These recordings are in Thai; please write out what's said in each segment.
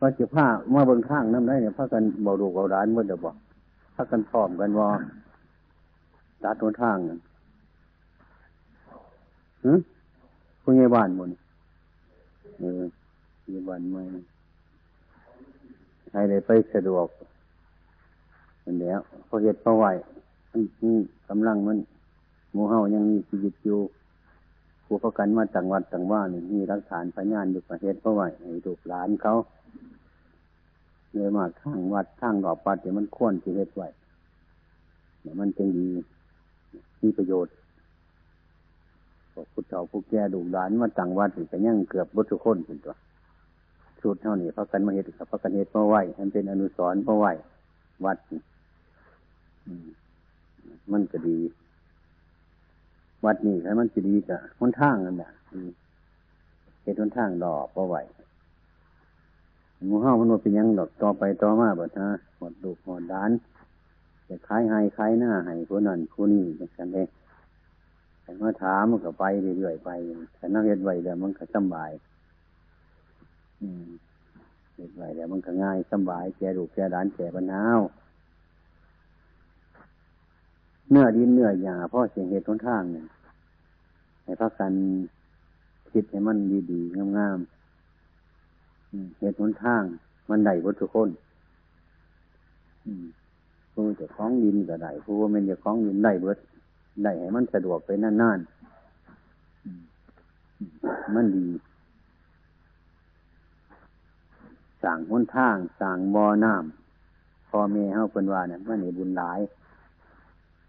ว่าจะผ้ามาเบิ่งทางน้ำได้เนี่ยพากันบาดูเบาร้านเมื่อเดี๋ยวบอกพากันพร้อมกันว่าตัดทนทางฮึผู้ใหญ่บ้านหมดเออผู้ใหญ่บ้านไม่ให้ได้ไปสะดวกอันเดียวพอเหตุพอไหวมันกำลังมันหมูเฮายังมีชีวิตอยู่ ผู้ประกันมาจังหวัดจังว่านี่มีรักฐานพยานอยู่ประเทศพอไหวให้ลูกหลานเขาเลยมาทางวัดทางดอกปัดเดี๋ยมันควรที่เหตุไหวเดี๋ยมันจึงดีมีประโยชน์พวกผู้เฒ่าผู้แก่ดูหลานมาจังวัดถึงจะยั่งเกือบบุตรคนเป็นตัวสุดเท่านี้พระกันมาเหตุกับพระกันเหตุมาไหวมันเป็นอนุสรณ์มาไหววัด มันก็ดี วัดนี้ใช่มันจะดีกับหนทางนั่นแหละเหตุหนทางดอกมาไหวมูเฮ้ามันว่าเป็นยังดอกต่อไปต่อมาบ่ฮะหมดดูหมดด้านจะคล้ายให้คล้ายหน้าให้ผู้นั้นผู้นี้กันเองแต่มาถามมันก็ไปเรื่อยๆไปแต่นักเรียนไว้แล้วมันก็สบาย อืมเรียนไว้แล้วมันก็ง่ายสบายแก่ดูแก่ด้านแก่ปัญหา เนื้อดินเนื้อหยาพ่อเสียงเหตุทนทางเนี่ยให้พักกันคิดให้มันดีๆงามๆเหตุทนทาง มันได้วัตถุคนผู้จะคล้องดินก็ได้ผู้ว่ามันจะคล้องดินได้เบิดได้ให้มันสะดวกไปนานๆมันดีสั่งหนทางสั่งบ่อน้ำพอเมเฮาเป็นว่าเนี่ยมันในบุญหลาย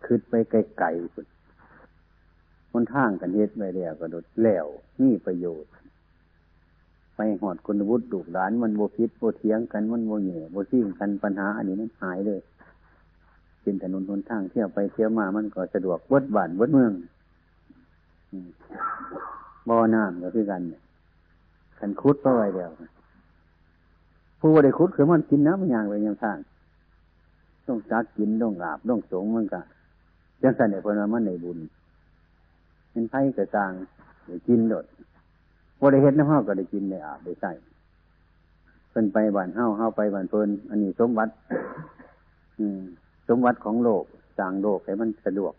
คืดไปไกลๆสุดหนทางกันเฮ็ดไปแล้วก็ดดแล้วมีประโยชน์ ไปหอดคุณวุฒิดุหลานมันโบพิษโบเทียงกันมันโบเหน่โบซิ่งกันปัญหา อันนี้มันหายเลยเป็นถนนหนทางเที่ยวไปเที่ยวมามันก็สะดวกเบิดบ้านเบิดเมืองบ่อน้ำก็คือกันขันคุดไปไว้เดียวผู้ว่าได้คุดคือมันกินน้ำมันอย่างไปยังทางต้องจักกินต้องอาบต้องสงมันก็ จังสันเนี่ยพนมันในบุญเป็นไผ่กระจางได้กินโดดว่ได้เห็ดน้ำห้าก็ได้กินได้อาบได้ใส่เพิ่นไปบ้านเฮาเฮาไปบ้านเพิ่นอันนี้สมบัติ อืม สมบัติของโลกสร้างโลกให้มันสะดวก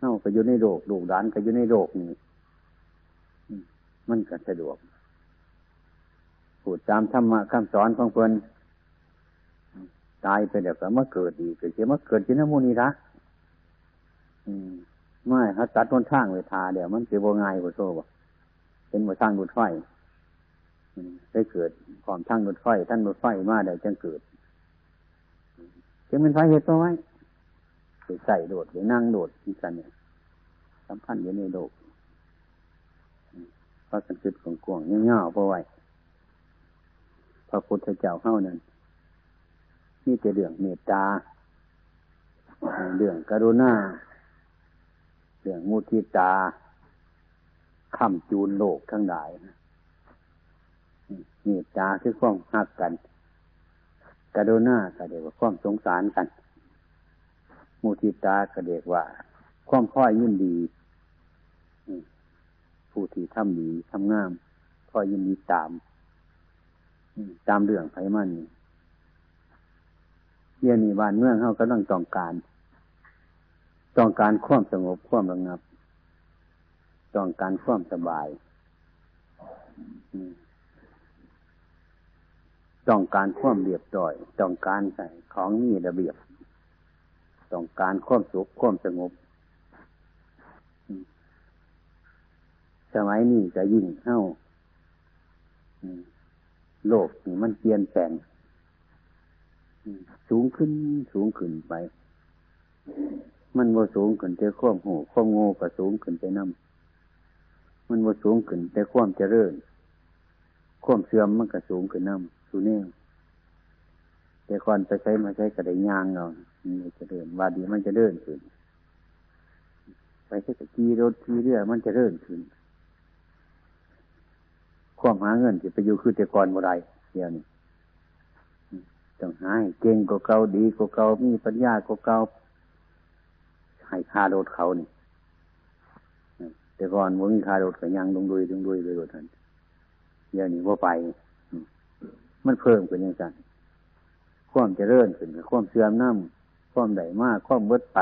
เฮาก็อยู่ในโลกลูกหลานก็อยู่ในโลกนี่มันก็สะดวกพูดตามธรรมะคำสอนของเพิ่นตายไปเดี๋ยวก็มาเกิดอีกเกิดมาเกิดที่น้ำมูนีระ ไม่เขาตัดต้นทางไว้ทาเดี๋ยวมันเกิดโบง่ายกว่าโซ่บ่เป็นบ่ทางรถไฟได้เกิดความทางรถไฟท่านรถไฟมาเดี๋ยวจะเกิดจึงเป็นสาเหตุตัวไว้ใส่โดดไปนั่งโดดที่กันเนี่ยสำคัญอยู่ในโลกพระสันติของกวงเงี้ยๆเพราะไว้พระพุทธเจ้าเข้านั้นมีแต่เรื่องเมตตาเรื่องกรุณา รื่องมุทิตาคำจูนโลกทั้งหลายเมตตาคือความหักกันกรุณาก็เรียกว่าความสงสารกัน มุทิตาก็เรียกว่า ความค่อยยินดีผู้ที่ทำดีทำงามค่อยยินดีตามตามเรื่องไผมันเยี่ยนี่บ้านเมืองเขาก็ต้องต้องการ ต้องการความสงบความระงับ ต้องการความสบาย ต้องการความเรียบร้อย ต้องการใส่ของมีระเบียบ ต้องการความสุขความสงบ สมัยนี้จะยิ่งเข้าโลกนี่มันเปลี่ยนแปลงสูงขึ้นสูงขึ้นไป มันว่สูงขึ้นแต่ความโหความโง่ก็สูงขึ้นไปน้ำมันว่สูงขึ้นแต่ความเจริญ ความเสื่อมมันก็สูงขึ้นน้ำสูเน่แต่ก่อนไปใช้มาใช้กระไดยางเรามันจะเดินวาดีมันจะเดินขึ้นไปใช้ตะกีรถทีเรือมันจะเดินขึ้นความหาเงินจะไปอยู่คือแต่ก่อนบ่ได้เดียวนี้ต้องหาเก่งกว่าเก่าดีกว่าเก่ามีปัญญากว่าเก่า ให้คาโดดเขานี่แต่ก่อนว่ามีคาโดดก็ยังลงดุยลงดุยไปโดดทันเดี๋ยวนี้ว่าไป มันเพิ่มขึ้นย่างนั้นความเจริญขึ้นความเสื่อมน้ำความใดมากความเบิดไป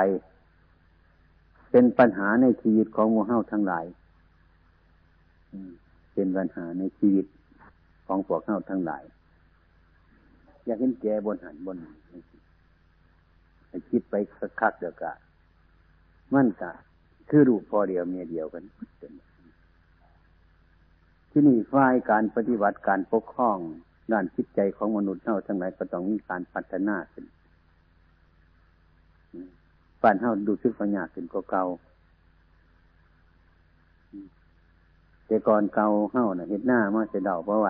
เป็นปัญหาในชีวิตของมูเฮาทั้งหลายเป็นปัญหาในชีวิตของพวกเฮาทั้งหลาย อยากเห็นแกบนหันบนให้คิดไปคักเดียวกะ มันกะคือรูปพอเดียวเมียเดียวกันที่นี่ฝ่ายการปฏิบัติการปกครองด้านจิตใจของมนุษย์เท่าทั้งหลายก็ต้องมีการพัฒนาขึ้นป่านเท่าดูซึกปัญญาขึ้นก็เก่าแต่ก่อนเก่าเท่าน่ะเห็ดหน้ามาเสดาเพราะไหว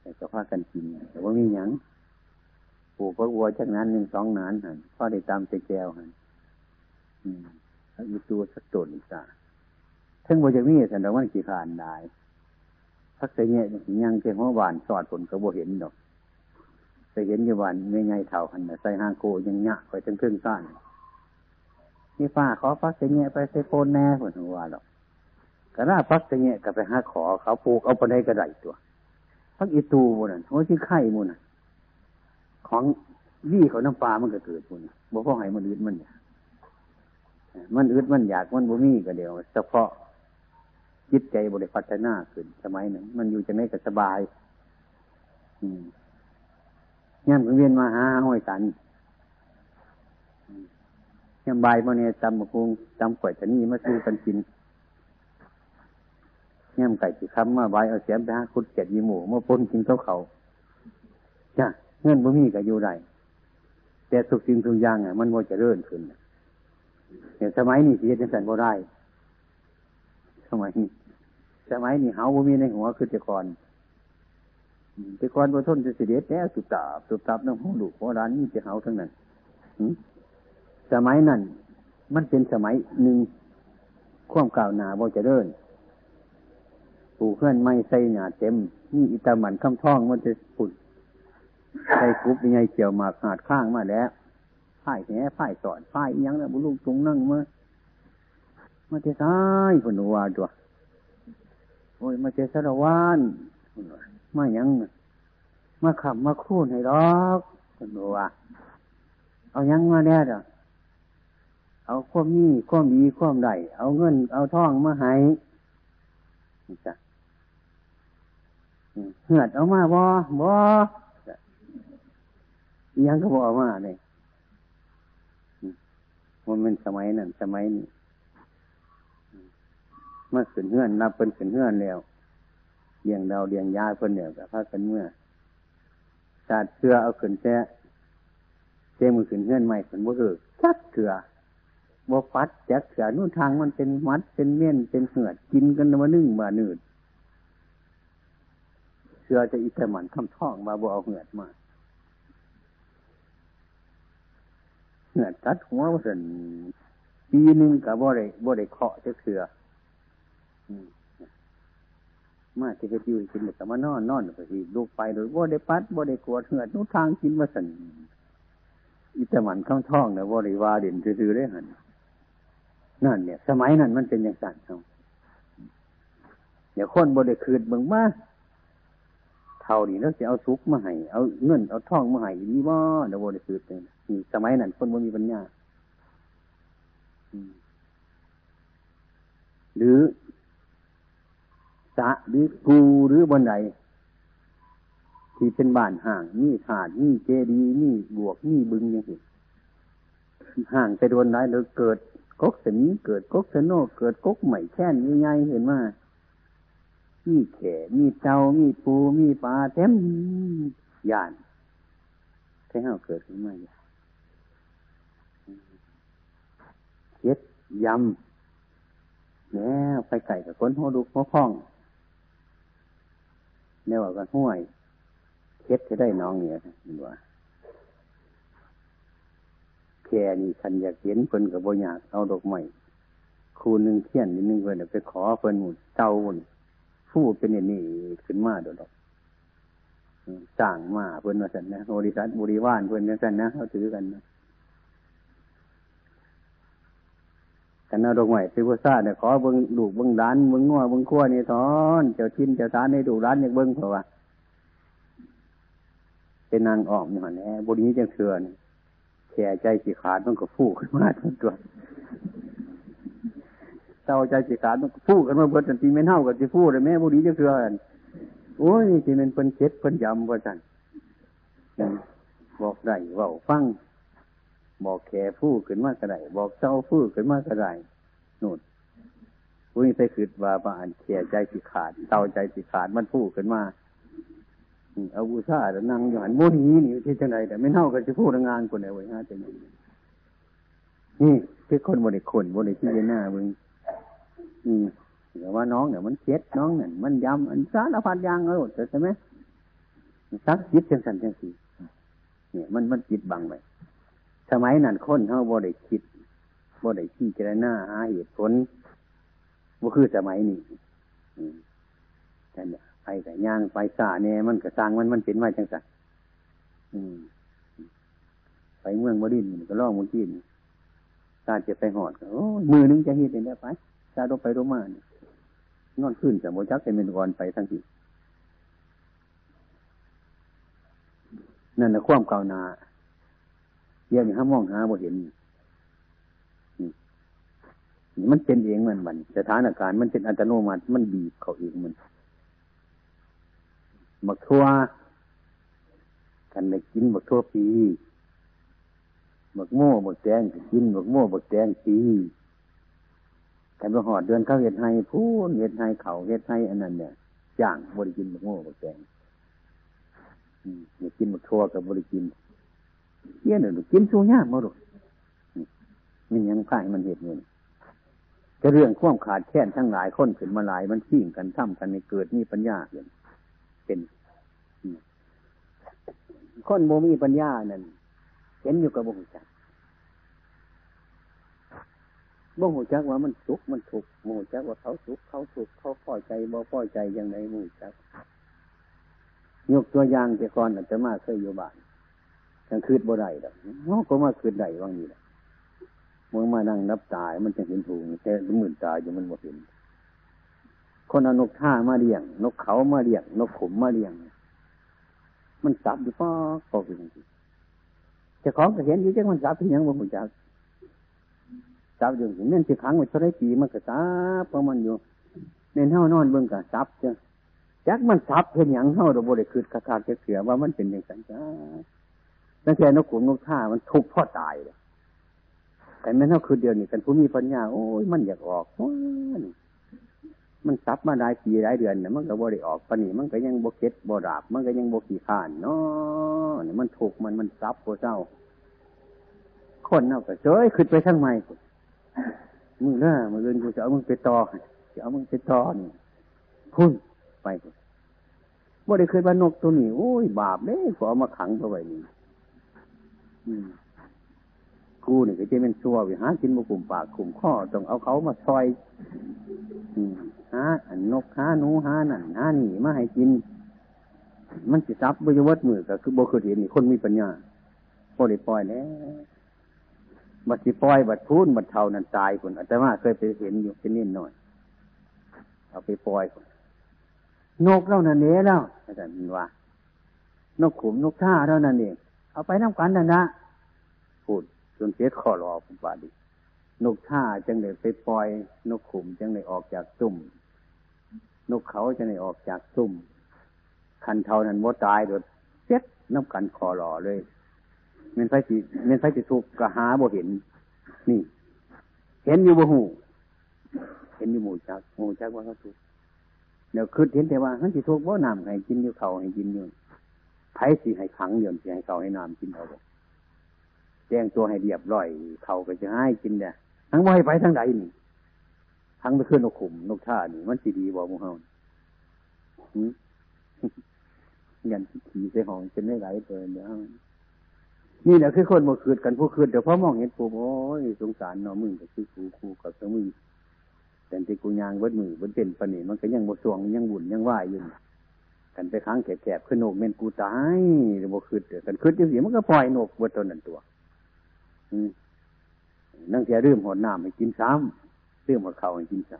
แต่ก็พากันกินแต่ว่ามีหยังปลูกพระวัวชักนั้นหนึ่งสองนานหันพ่อได้ตามใจแก้วหัน อืมีตัวสักตนอีกอะทั้งบวจะมีสันดาวันกี่ขานได้พักเสียยังเพียงหัวานสอดผลกระโบเห็นดอกไปเห็นอยู่วันไม่ไงเท่าหันใส่ห้างโกยังยะไปทั้งเครื่องสั้นนี่ป้าขอพักเสียไปใส่โคนแน่ผลว่าหรอกกระนาพักเสียก็ไปห้าขอเขาปลูกเอาไปได้กระไดตัวพักอีตูมูนั่นโอ้ที่ไข่มูนั่นของยี่เขาน้ำปลามันก็เกิดมูนบ่พ่อให้มันอึดมันเนี่ย มันอึดมันอยากมันบ่มีก็เดียวเฉพาะจิตใจบริพัฒนาขึ้นสมัยหนึ่งมันอยู่จะไม่ก็สบาย อืมย่ำเวียนมาหาห้อยสันย่ำบายมาเนี่ยจำมะคุงจำก่อยจะนี่มาสู้กันกินย่ำไก่ที่คำมาใบเอาเสียมไปหาคุดเจ็ดยีหมูมาปนกินเขาเขาจ้ะเงินบ่มีก็อยู่ได้แต่สุกสิ่งทุกอย่างอะมันโมจะเริ่มขึ้น เนี่สมัยนี้เสียจังสันบ่ได้สมัยนี้สมัยนี้เฮาบ่มีในหัวคือแต่ก่อนแต่ก่อนบ่ทนจะเสด็จแล้วสุดตาสุดตับน้ำหูลูกหัวร้านนี่จะเฮาทั้งนั้นสมัยนั้น มันเป็นสมัยหนึ่งข่วมกล่าวหนาบ่จะเดินปูเพื่อนไม่ใส่หนาเต็ม นี่อิตามันคำท่องมันจะปุดใส่กุ๊บยังไงเกี่ยวหมากหาดข้างมาแล้ว พ่ายแหพ่ายสอนพ่ายยังนะบุลุงตรงนั่งมามาเจซ้ายผนวาตัวโอ้ยมาเจสารวานมายังมาขับมาคูนให้ดอกผนวาเอายังมาแน่ดอเอาความนี้ความดีความใดเอาเงิน เอาทองมาให้จ้ะเหือดเอามาบ่บ่ยังก็บอกมาเลย มันเป็นสมัยนั้นสมัยนี้เมื่อขึ้นเฮือนนับเป็นขึ้นเฮือนแล้วเลี้ยงดาวเลี้ยงยาเพิ่นเนี่ยกับพากันเมื่อชาติเชื่อเอาขึ้นแท้เจ้มือขึ้นเฮือนใหม่ขึ้นบ่เออจักเถื่อบ่ฟัดจักเถื่อนู่นทางมันเป็นมัดเป็นเมี่ยนเป็นเหือดกินกันมานึ่งมาหนืดเชื่อจะอิสมันคำท่องมาบ่เอาเหือดมา เหือตัดหัวว่าสันปีหนึ่งกับบ่ได้บ่ได้เคาะจะเถื่อมาจะเฮ็ดอยู่กินแต่มานอนนอนก็สิลูกไปโดยบ่ได้ปัดบ่ได้กวดเหือดนู้ทางกินมาสันอิตามันข้างท้องเนี่ยบ่ได้ว่าเด่นซื่อๆได้หันนั่นเนี่ย สมัยนั้นมันเป็นอย่างสั่นเขาเดี๋ยวคนบ่ได้คืนเบิ่งมา ท่านี้แล้วจะเอาซุกมาให้เอาเงินเอาทองมาให้นี่บ่เดี๋ยวบ่ได้คืนเลยนี่สมัยนั้นคนบ่มีปัญญาหรือสะหรือกูหรือบนใดที่เป็นบ้านห่างนี่ถาดนี่เจดีนี่บวกนี่บึงอย่างนี้ห่างไปโดนได้หรือเกิดกกสนีเกิดกกสโนเกิดกกใหม่แค่นใหญ่เห็นมามี มีแข่มีเจ้ามีปูมีปลาเต็มย่านแค่ห้าเกิดขึ้นมาอย่างเย็ดยำแล้วไปไก่กับคนหัวดุกหัวพ้องเนี่ยว่ากันห้วยเค็ดจะได้น้องเนี่ยห็นว่าแค่นี่คันอยากเห็นเพิ่นกับโบอยากเอาดอกไม้คูหนึ่งเที่ยนนิดนึงเพิ่นไปขอเพิ่นหมุนเต้าหมุน ฟูเป็นอย่างนี้ขึ้นมาโดดอกสร้างมาเพิ่อนมาสันนะบริษัทบริวารเพิ่นนะสันนะเขาถือกันนะกันเอาดอกไม้ไปพุทธาเนี่ยขอเบิ้งดูเบิ้งร้านเบิ้งงัวเบิ้งขั้วนี่ทอนเจ้าทินเจ้าทานให้ดูร้านอย่างเบิ้งเพราะว่าเป็นนางออมอยู่หันแหบนี้จังเชือนแข่ใจสิขาดต้องก็ฟูขึ้นมาทั้งตัว เต้าใจสิขาดต้องฟูกันมาเบิดทันทีไม่เท่ากับสิฟูเลยแม่บุนี้จังเชือนโอ้ยที่มันเป็นเช็ดเป็นยำว่าจันบอกได้ว่าฟัง บอกแข่ฟูขึ้นมากระไดบอกเจ้าฟูขึ้นมากระไดนู่นผู้นี้ไปขืดว่าบ้านแข่ใจสิขาดเต้าใจสิขาดมันฟูขึ้นมาเอาบูชาแล้วนั่งอยู่หันโมนีนี่ที่จังไรแต่ไม่เท่ากันจะพูดงานคนไหนไว้ฮะจังนี้นี่คือคนบริคนบริที่หน้ามึง อืมแต่ว่าน้องเนี่ยวมันเช็ดน้องเนี่ยมันยำอันสารพัดยางเอาหมดใช่ไหมซักจิตจังสันจังสีเนี่ยมันมันจิตบังไปสมัยนั้นคนเขาบริคิดบริที่เจรหน้าหาเหตุผลว่าคือสมัยนี้แต่เนี่ยไปแต่ย่างไปสาเนี่ยมันก็สร้างมันมันเป็นไว้จังสันไปเมืองบดินก็ล่องมุนที่นี่ตาจะไปหอดโอ้มือนึงจะเห็นได้ไป ตาลงไปลงมาเนี่ยนอนขึ้นจากโมจักเป็นเมนกรไปทั้งทีนั่นแหละความเก่านาเยี่ยมห้ามมองหาบ่เห็นมันเป็นเองมันมันสถานการณ์มันเป็นอัตโนมัติมันบีบเขาเองมันบักทั่วกันได้กินบักทั่วปีบักโม่บักแดงกินบักโม่บักแดงปี กันไปหอดเดือนเขาเห็ดไห้พูนเห็ดไห้เขาเห็ดไห้อันนั้นเนี่ยย่างบริกินบักโม่บักแดงเนี่ยกินบักทั่วกับบริกินเยี่ยนหนูกินชูงยากมาดูมันยังข่ายมันเห็ดเงินจะเรื่องข่วมขาดแค้นทั้งหลายคนขึ้นมาหลายมันขิ้งกันทำกันในเกิดนี่ปัญญาเป็นคนโมมีปัญญานั่นเห็นอยู่กับบุหุจัก บุหุจักว่ามันสุขมันทุกโมหุจักว่าเขาสุขเขาทุกเขาพอใจบ่พอใจอยังไงโมหุจักยกตัวอย่างแต่ก่อนอาจจะมาเคยอยู่บ้านกลางคืนบ่ได้ดอกงก็มาคืนได้ว่างนี้แหละมึงมานั่งนับตายมันจะเห็นถูกแต่หมื่นตายอยู่มันหมดเห็น คนเอานกท่ามาเลี้ยง นกเขามาเลี้ยง นกขุมมาเลี้ยง มันสับอยู่ป้อก็คือจริงจะของก็เห็นอยู่จังมันสับเป็นยังบ่หูจัก สับอยู่เน่นสิขังไว้เท่าไรปีมันก็สับเพราะมันอยู่เน่นเท่านอนเบิ่งก็สับจังจักมันสับเห็นอย่างเท่าเราบริคืดคาคาเสียว่ามันเป็นอย่างสันจ้าตั้งแต่นกขุมนกท่ามันทุกพ่อตายเลยแต่แม่เท่าคือเดียวนี่กันผู้มีปัญญาโอ้ยมันอยากออกมันซับมาได้ปีหลายเดือนเนี่ยมันก็บ่ได้ออกปนีมันก็ยังบกเก็ตบดาบ มันก็ยังบกขี่ขานเนาะเนี่ยมันถูกมันมันซับโคเจ้า คนเนาก็เจ้ยขึ้นไปทั้งไม่ มึงเน้ามึงเรียนกูจะเอามึงไปต่อจะเอามึงไปต่อนี่พุ่นไปบ่ได้เคยบานกตัวนี้ โอ้ย บาปเลยขอมาขังตัวไว้นี่กูนี่ก็จะเป็นชัววิหากินบุกุมปากขุมข้อต้องเอาเขามาซอยหาอันนกหาหนูหานั่นหาหนีมาให้กิน มันสิซับบริวัตมือก็คือบ่เคยเห็นนี่คนมีปัญญาพอได้ปล่อยแล้ว บัดสิปล่อยบัดพูนบัดเท่านั้นตายคนอาจจะว่าเคยไปเห็นอยู่เป็นนิดหน่อย เอาไปปล่อยคนนกเล่านั่นเองแล้วอาจารย์ว่า นกขุมนกท่าเท่านั้นเองเอาไปน้ำกันนะนะพูดจนเสียคอรอผมว่าดินกท่าจังเลยไปปล่อย นกขุมจังเลยออกจากตุ่มนกเขาจะเลยออกจากตุ่มคันเท่านั้นว่ตายโดยเซ็ตน้ำกันคอรอเลย เมนไฟจีเมนไฟจีทุกกระหาบ่เห็น นี่ เห็นอยู่บ่หูเห็นอยู่หมู่จักหมู่จักว่าเขาทุกเดี๋ยวคืดเห็นแต่ว่าเขาจีทุกบ่น้ำให้กินอยู่เขาให้กินอยู่ไผ่สีให้ขังเยือนสีให้เขาให้น้ำกินเอาบ่แจ้งตัวให้เรียบร้อยเขาก็จะให้กินเนี่ยทั้งว่าให้ไปทั้งใดนี่ทั้งไปขึ้นนกขุมนกท่านี่มันสีดีบอกมูเฮายันขี่ใส่ห้องเป็นไม่ไหลตัวเดียว นี่แหละคือคนมาคืดกันผู้คืดเดี๋ยวพ่อมองเห็นปูโอ้ยสงสารเนาะมึงกับคือคูคูกับสมึงแต่ที่กูยางเบิดมือเบิดเป็นปนีมันก็ยังบสวงยังบุญยังไหวอยู่กันไปค้างแกบๆขึ้นโนกเม่นกูตายหรือบ่คืดกันคืดจังสีมันก็ปล่อยโนกเบิดตัวนั้นตัวนั่งแค่เรื่มหดน้ำให้กินซ้ำเรื่มหดเข่าให้กินซ้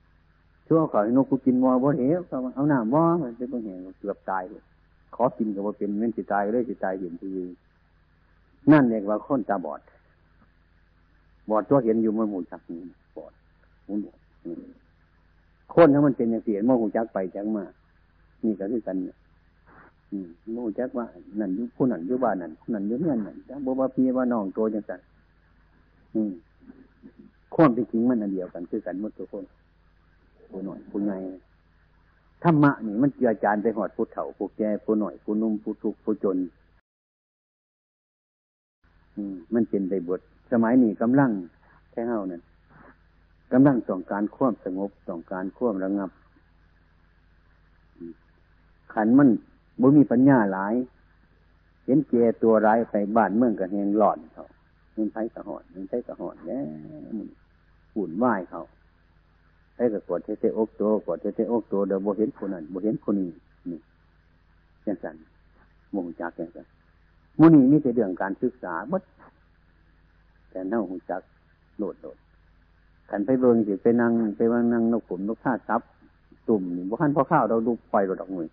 ำชั่วเขาให้นกกูกินวอบ่เหวเขาเอาน้ำวอมันเป็นเหวเกือบตายเลยขอกินกับว่าเป็นเงินจิตายเลยจิตายเห็นที นั่นเรียกว่าคนตาบอด บอดตัวเห็นอยู่มันหมุนจักนี่บอดหมุนคนถ้ามันเป็นอย่างเสียมันหูจักไปจักมา นี่ก็คือกันมันหูจักว่านั่นยุผู้นั่นยุบ้านนั่นนั่นยุเนี่ยนั่นจ้าบัวพี่ว่าน้องโตจังสันอืมความเป็นจริงมันอันเดียวกัน คือกันหมดทุกคนผู้หน่อยผู้ใหญ่ธรรมะนี่มันเกี่ยวจานไปหอดผู้เฒ่าผู้แก่ผู้หน่อยผู้นุ่มผู้ทุกข์ผู้จน มันเป็นในบท สมัยนี้กำลังแค่เฮานั่นกำลังต้องการควบสงบต้องการควบระงับ ขันมันบ่มีปัญญาหลาย เห็นเจตัวร้ายไปบ้านเมืองกันแหงหลอนเขาเงินไผ่กระหอนเงินไผ่กระหอนเนี่ยหุ่นไหวเขาไอ้กับกดเทเตอกตัวกดเทเตอกตัวเดี๋ยวโบเห็นคนนั้นโบเห็นคนนี้นี่ยังสันมงจักยังสัน มุนีมีแต่เรื่องการศึกษาบดแต่เน่าหงจักโดดโดดขันไปเบิ่งสิไปนั่งไปว่างนั่งนกขุมนกท่าซับตุ่มนี่บุคันพอข้าวเราดูไปเราดอกมือ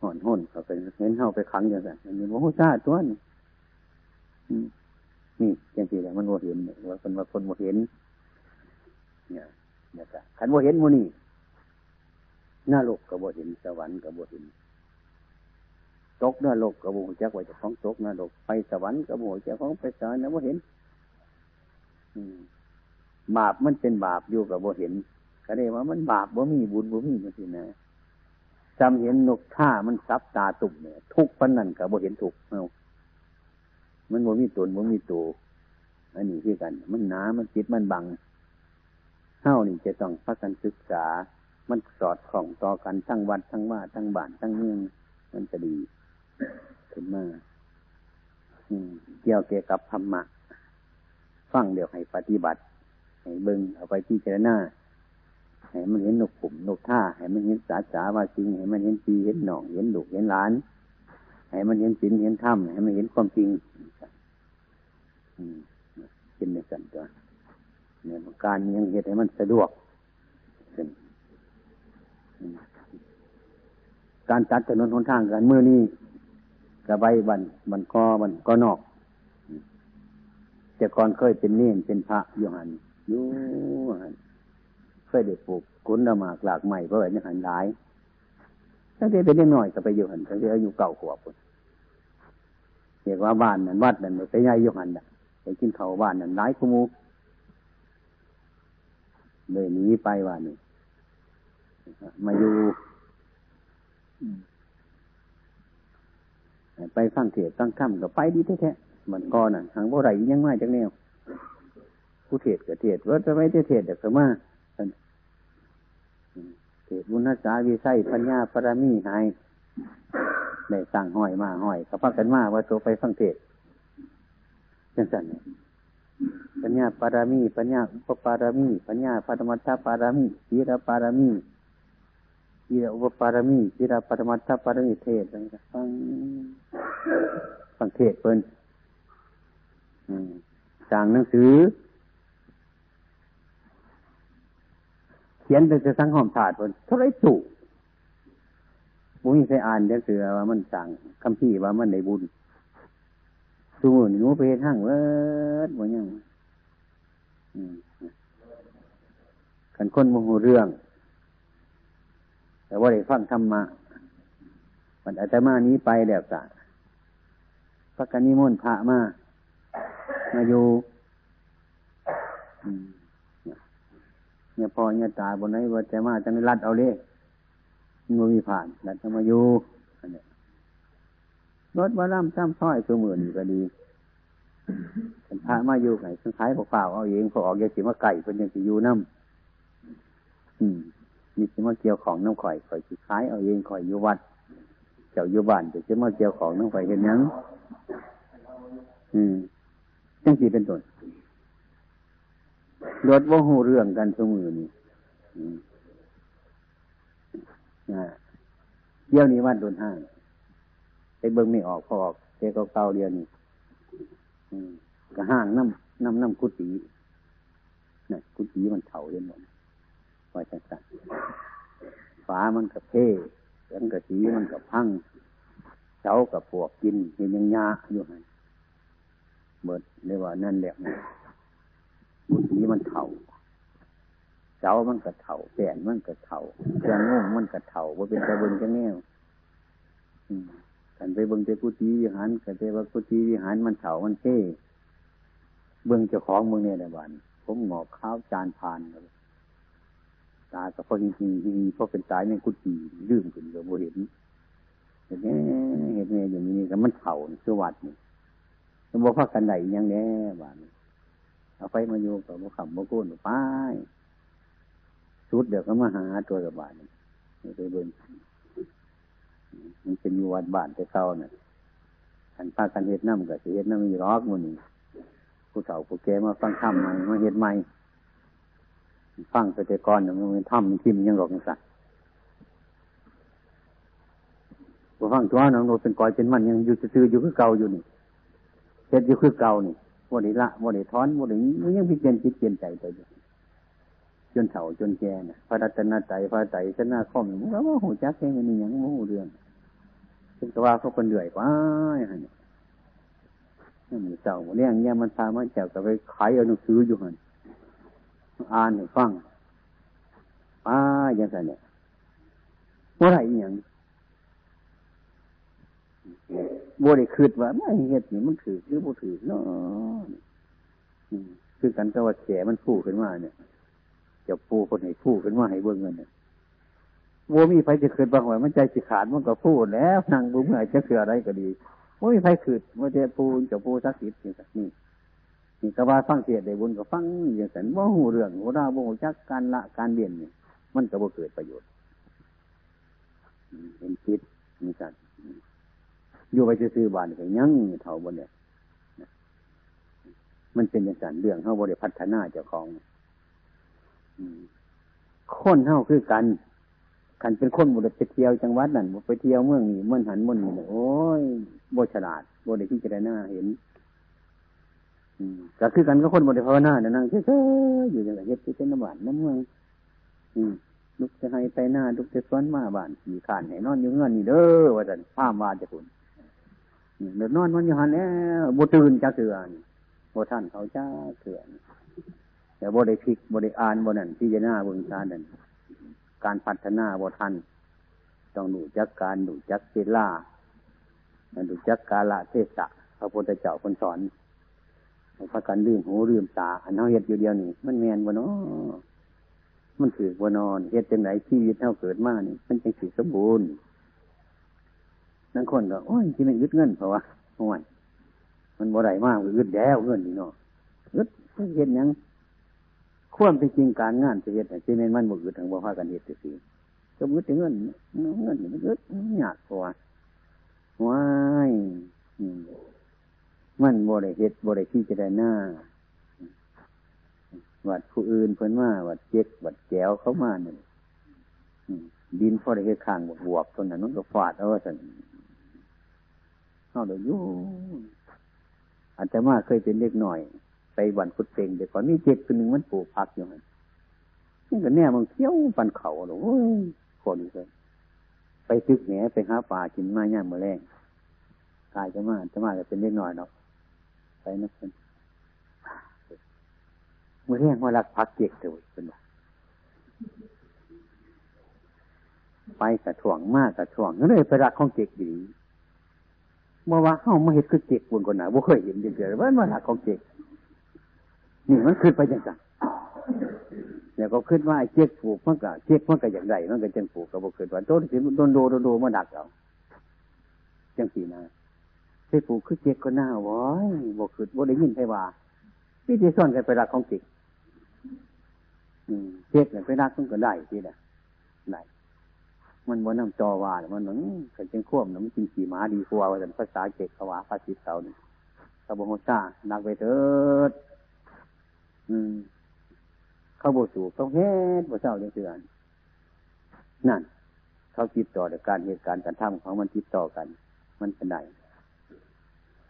ห่อนห่นเขาไปเห็นเข้าไปขังอย่างนั้นนี่โมโหซาตัวนี่นี่อย่างที่แหละมันโมเห็นว่าคนว่าคนโมเห็น เนี่ยนะครับขันโมเห็นโมนี่หน้าโลกกับโมเห็นสวรรค์กับโมเห็น ตกน้าโลกกับโมจักไว้จะของตกน้าโลกไปสวรรค์กับโมจักของไปสวรรค์นะโมเห็นบาปมันเป็นบาปอยู่กับบ่เห็น ก็ได้ว่ามันบาปบ่มีบุญบ่มีจังซี่นะจำเห็นนกท่ามันซับตาตุ่มเนี่ยทุกปันนั่นกับบ่เห็นทุกเอามันบ่มีตนบ่มีตัวอันนี้คือกัน มันหนามันจิตมันบังเฮ้านี่จะต้องพักกันศึกษา มันสอดคล้องต่อกันทั้งวัดทั้งว่าทั้งบ้านทั้งเมืองมันจะดี ขึ้นมาเกี่ยวเกี่ยวกับธรรมะฟังเดี๋ยวให้ปฏิบัติ ให้เบิ้งเอาไปที่เจรณาให้มันเห็นหนกขุมนกท่าให้มันเห็นสาสาว่าจริงให้มันเห็นปีเห็นหนองเห็นดุเห็นล้านให้มันเห็นสินเห็นถ้ำให้มันเห็นความจริงเป็นในสันตัวเนี่ยการยังเหตุให้มันสะดวกการจัดถนนหนทางกันเมื่อนี้ กระใบบันบันกอบันกอนอกแต่ก่อนเคยเป็นเน่นเป็นพระอยู่หันอยู่เคยเด็กปลูกกุนละหมากหลากใหม่เพราะอะไรนี่หันหลายตั้งแต่เป็นเด็กน้อยก็ไปอยู่หันตั้งแต่อายุเก่าขวบคนเรียกว่าบ้านนั่นวัดนั่นไปย่ายอยู่หันน่ะไปกินเขาบ้านนั่นหลายขมูเลยหนีไปว่านี่มาอยู่ ไปฟังเทศตั้งค่ำกับไปดีแท้ๆมันก่อนน่ะทางบ่ไรยังไม่จังแนวผู้เทศกับเทศว่าจะไม่ได้เทศเด็กมาเทศบุญนัสาวิไสปัญญาปรามีหายได้สั่งห้อยมาห้อยเขาพักกันมาว่าตัวไปฟังเทศจังสันปัญญาปารามี ปัญญาอุปปารามี ปัญญาปรมัตถปารามีศีรปารามี ศีรอุปปารมีศีรปรมัตถปารมีเทศฟังฟังเทศเพิ่นสั่งหนังสือ เขียนเป็นจะสังหอมถาดบนเท่าไรสุบุญใส่อ่านเดี๋ยวเสือว่ามันสั่งคำพี่ว่ามันในบุญสูนหนูไปทั้งเวิร์ดบ่ยังกันคนมโหเรื่อง แต่ว่าได้ฟังธรรมะมันอาจจะมานี้ไปแล้วสะพระกันนิมนต์พระมามาอยู่เนี่ยพอเนี่ยตาบนไหนว่าจะมาจะไม่รัดเอาเลยมันมีผ่านรัดจะมาอยู่รถว่าล่ำซ้ำซ้อยตัวหมื่นก็ดีพระมาอยู่ไงทั้งขายเปล่าเอาเองพอออกยาสีมาไก่เป็นยังสีอยู่น้ำอื มมีสีมาเกี่ยวของน้ำข่อยข่อยสีขายเอาเองข่อยอยู่วัด เจ้าอยู่บ้านจะสีมาเกี่ยวของน้ำข่อยเห็นยังอืมจังสีเป็นต้นรถว่าหูเรื่องกันสมือนี่เที่ยวนี้วัดโดนห้างไปเบิ้งไม่ออกพอออกเจ้าเก่าเดียวนี่ก็ห้างน้ำน้ำน้ำกุฏินี่กุฏิมันเถาเห็นหมด ว่าจังสันฝามันกับเพ่ยังกระสีมันกับพังเสากับพวกกินเห็นยังยาอยู่ไงเบิดเรียกว่านั่นแหละบุตรีมันเถ่าเสามันกระเถ่าแผ่นมันกระเถ่าเครื่องงงมันกระเถ่าว่าเป็นกระเบิงจะแง่กันไปเบิ้งไปกุฏิวิหารกันไปว่ากุฏิวิหารมันเถ่ามันเท่เบิ้งเจ้าของเมึงเนี่ยในบ้านผมหมอกข้าวจานพานเลย ตาก็พอจริงจริงพราะเป็นตายในกุฏิลืมขึ้นกับโบเห็นเห็นไหมเห็นไหมอย่างนี้ก็มันเถ่าคือวัดนี่สมมติว่ากันไหนยังแน่บ้านเอาไฟมาอยู่กับบุขำบุกุนไปสุดเดี๋ยวก็มาหาตัวกับบานนี่ไปเบิ่งมันเป็นอยู่วัดบ้านแต่เก่าเนี่ยขันพากันเฮ็ดน้ำกับเฮ็ดน้ำมีรอกมันนี่ผู้เฒ่าผู้แก่มาฟังธรรมใหม่มาเฮ็ดใหม่ ฟังไปแต่ก่อนมันทำมันทิมยังหลอกสักผู้ฟังตัวน้องโนเป็นกอยเป็นมันยังอยู่ซื่ออยู่คือเก่าอยู่นี่เฮ็ดอยู่คือเก่านี่วันนี้ละวันนี้ท้อนวันนี้มันยังพิจารณาจิตเปลี่ยนใจไปอยู่จนเฒ่าจนแก่เนี่ยพระรัตนใจพระใจชนะข้อมมันว่าหูจักแค่นี้ยังมูเรื่องซึ่งตัวเขาเป็นเดือยไปฮะเนี่ยนี่มีเจ้าเรื่องเนี้ยมันพามาเจ้าก็ไปขายเอาหนังสืออยู่หัน อ่านให้ฟังป้าอย่างไรเนี่ยว่าไรอย่างบัวได้คืดว่าไม่เห็ดนี่มันถือหรือบ่ถือเนาะคือกันก็ว่าแฉมันพูดขึ้นมาเนี่ยจะปูคนไหนพูดขึ้นมาให้เบิ่งเงินเนี่ยวัวมีไฟจะคืดบางวันมันใจสิขาดมันก็พูดแล้วนั่งบุ้งไหนจะเสืออะไรก็ดีวัวมีไฟคืดว่าจะปูจะปูสักสิบนี่สัก นี่ก็ว่าฟังเสียได้บุญก็ฟังอย่างนั้นว่าหูเรื่องหัวราบ่จักการละการเบียนนี่มันก็บ่เกิดประโยชน์เห็นคิดมีสัตว์อยู่ไปซื้อบานก็ยังเท่าบนเนี่ยมันเป็นอย่างนั้นเรื่องเขาบริพัฒนาเจ้าของคนเท่าคือกันกันเป็นคนบุตรไปเที่ยวจังหวัดนั่นไปเที่ยวเมืองนี้เมืองหันเมืองนี้โอ้ยโบฉลาดโบได้ที่จะได้หน้าเห็น ก็คือกันก็คนบริภาวนาเนี่ยนั่งเฉยๆอยู่อย่างเฮ็ดที่เป็นน้ำหวานน้ำเมืองลุกจะให้ไปหน้าลุกจะสวนมาบ้านขี่ขานให้นอนอยู่เงื่อนนี่เด้อว่าจะผ้ามวานจะคุณเดือดนอนมันอยู่หันแล้วบตื่นจะเถื่อนบท่านเขาจ้าเถื่อนแต่บไดพิกบไดอ่านบนั่นที่จะหน้าเบิ่งชาดันการพัฒนาบทันต้องดูจักการดูจักเวลาดูจักกาละเทศะพระพุทธเจ้าคนสอน พระกันลืมหูลืมตาอันเขาเห็ดอยู่เดียวนี่มันแมนบ่เนาะมันถือบ่นอนเห็ดจังไหนชีวิตเท่าเกิดมานี่มันจังสิสมบูรณ์นั่นคนก็โอ้ยที่มันยึดเงินเพราะว่าโอ้ยมันบ่ได้มากยึดแล้วเงินนี่เนาะยึดเห็นยังควรเป็นจริงการงานจะเห็ดจะเป็นมันบุกทางบ่พากันเห็ดสิสมมติเงินเงินมันยึดยากกว่าว้ายมั นบ่ได้เห็ดบ่ได้ที่จะได้หน้าวัดผู้อื่นเพิ่นว่าวัดเจ็กวัดแก้วเขามาเนี่ยดินพอได้เห็ดข้างบวบตรงนั้นมันก็ฟาดเอาสันเอาเดี๋ยวยู่อาจจะมาเคยเป็นเล็กหน่อย ไปวันพุทธเต็งเดี๋ยวก่อนนี่เจ็บตัวหนึ่งมันปลูกพักอยู่มันนี่ก็แน่มันเขี้ยวปันเขาหรอคนเลยไปตึกแหนไปหาป่ากินมาย่างมาแรงกายจะมาจะมาจะเป็นเล็กหน่อยเนาะ ไปนะเพื่อนเมื่อแรงว่ารักพักเจ็กเถอะเป็นว่าไปกระถ่วงมากกระถ่วงนั่นเลยไปรักของเจ็กดีเมื่อว่าเข้ามาเห็นคือเจ็กบนคนไหนบ่เคยเห็นเดือดว่ามารักของเจ็กนี่มันขึ้นไปยังไงเดี๋ยวก็ขึ้นว่าเจ็กผูกมันก็เจ็กมันก็อย่างไรมันก็จังผูกก็บ่เคยว่าโดนสิโดนโดนโดโดมาดักเอาจังสีนะ ปปลูกคือเจ็กก็น่าว้อยบ่คือบ่ได้ยินใครว่าพี่ที่ซ่อนกันไปรักของจ็กเจ็กเนี่ยไปรักมันก็ได้ที่ละได้มันว่านำจอว่ามันเหมือนกันจังควมนะมันกินขี่ม้าดีกว่าว่าแต่ภาษาเจ็กเขาว่าภาษาเก่านี่ตะบงโฮซ่านักไปเถิดอืมเขาโบสูเขาเฮ็ดบ่เจ้าจังเตือนนั่น เขาติดต่อในการเหตุการณ์การทำของมันติดต่อกัน มันเป็นไง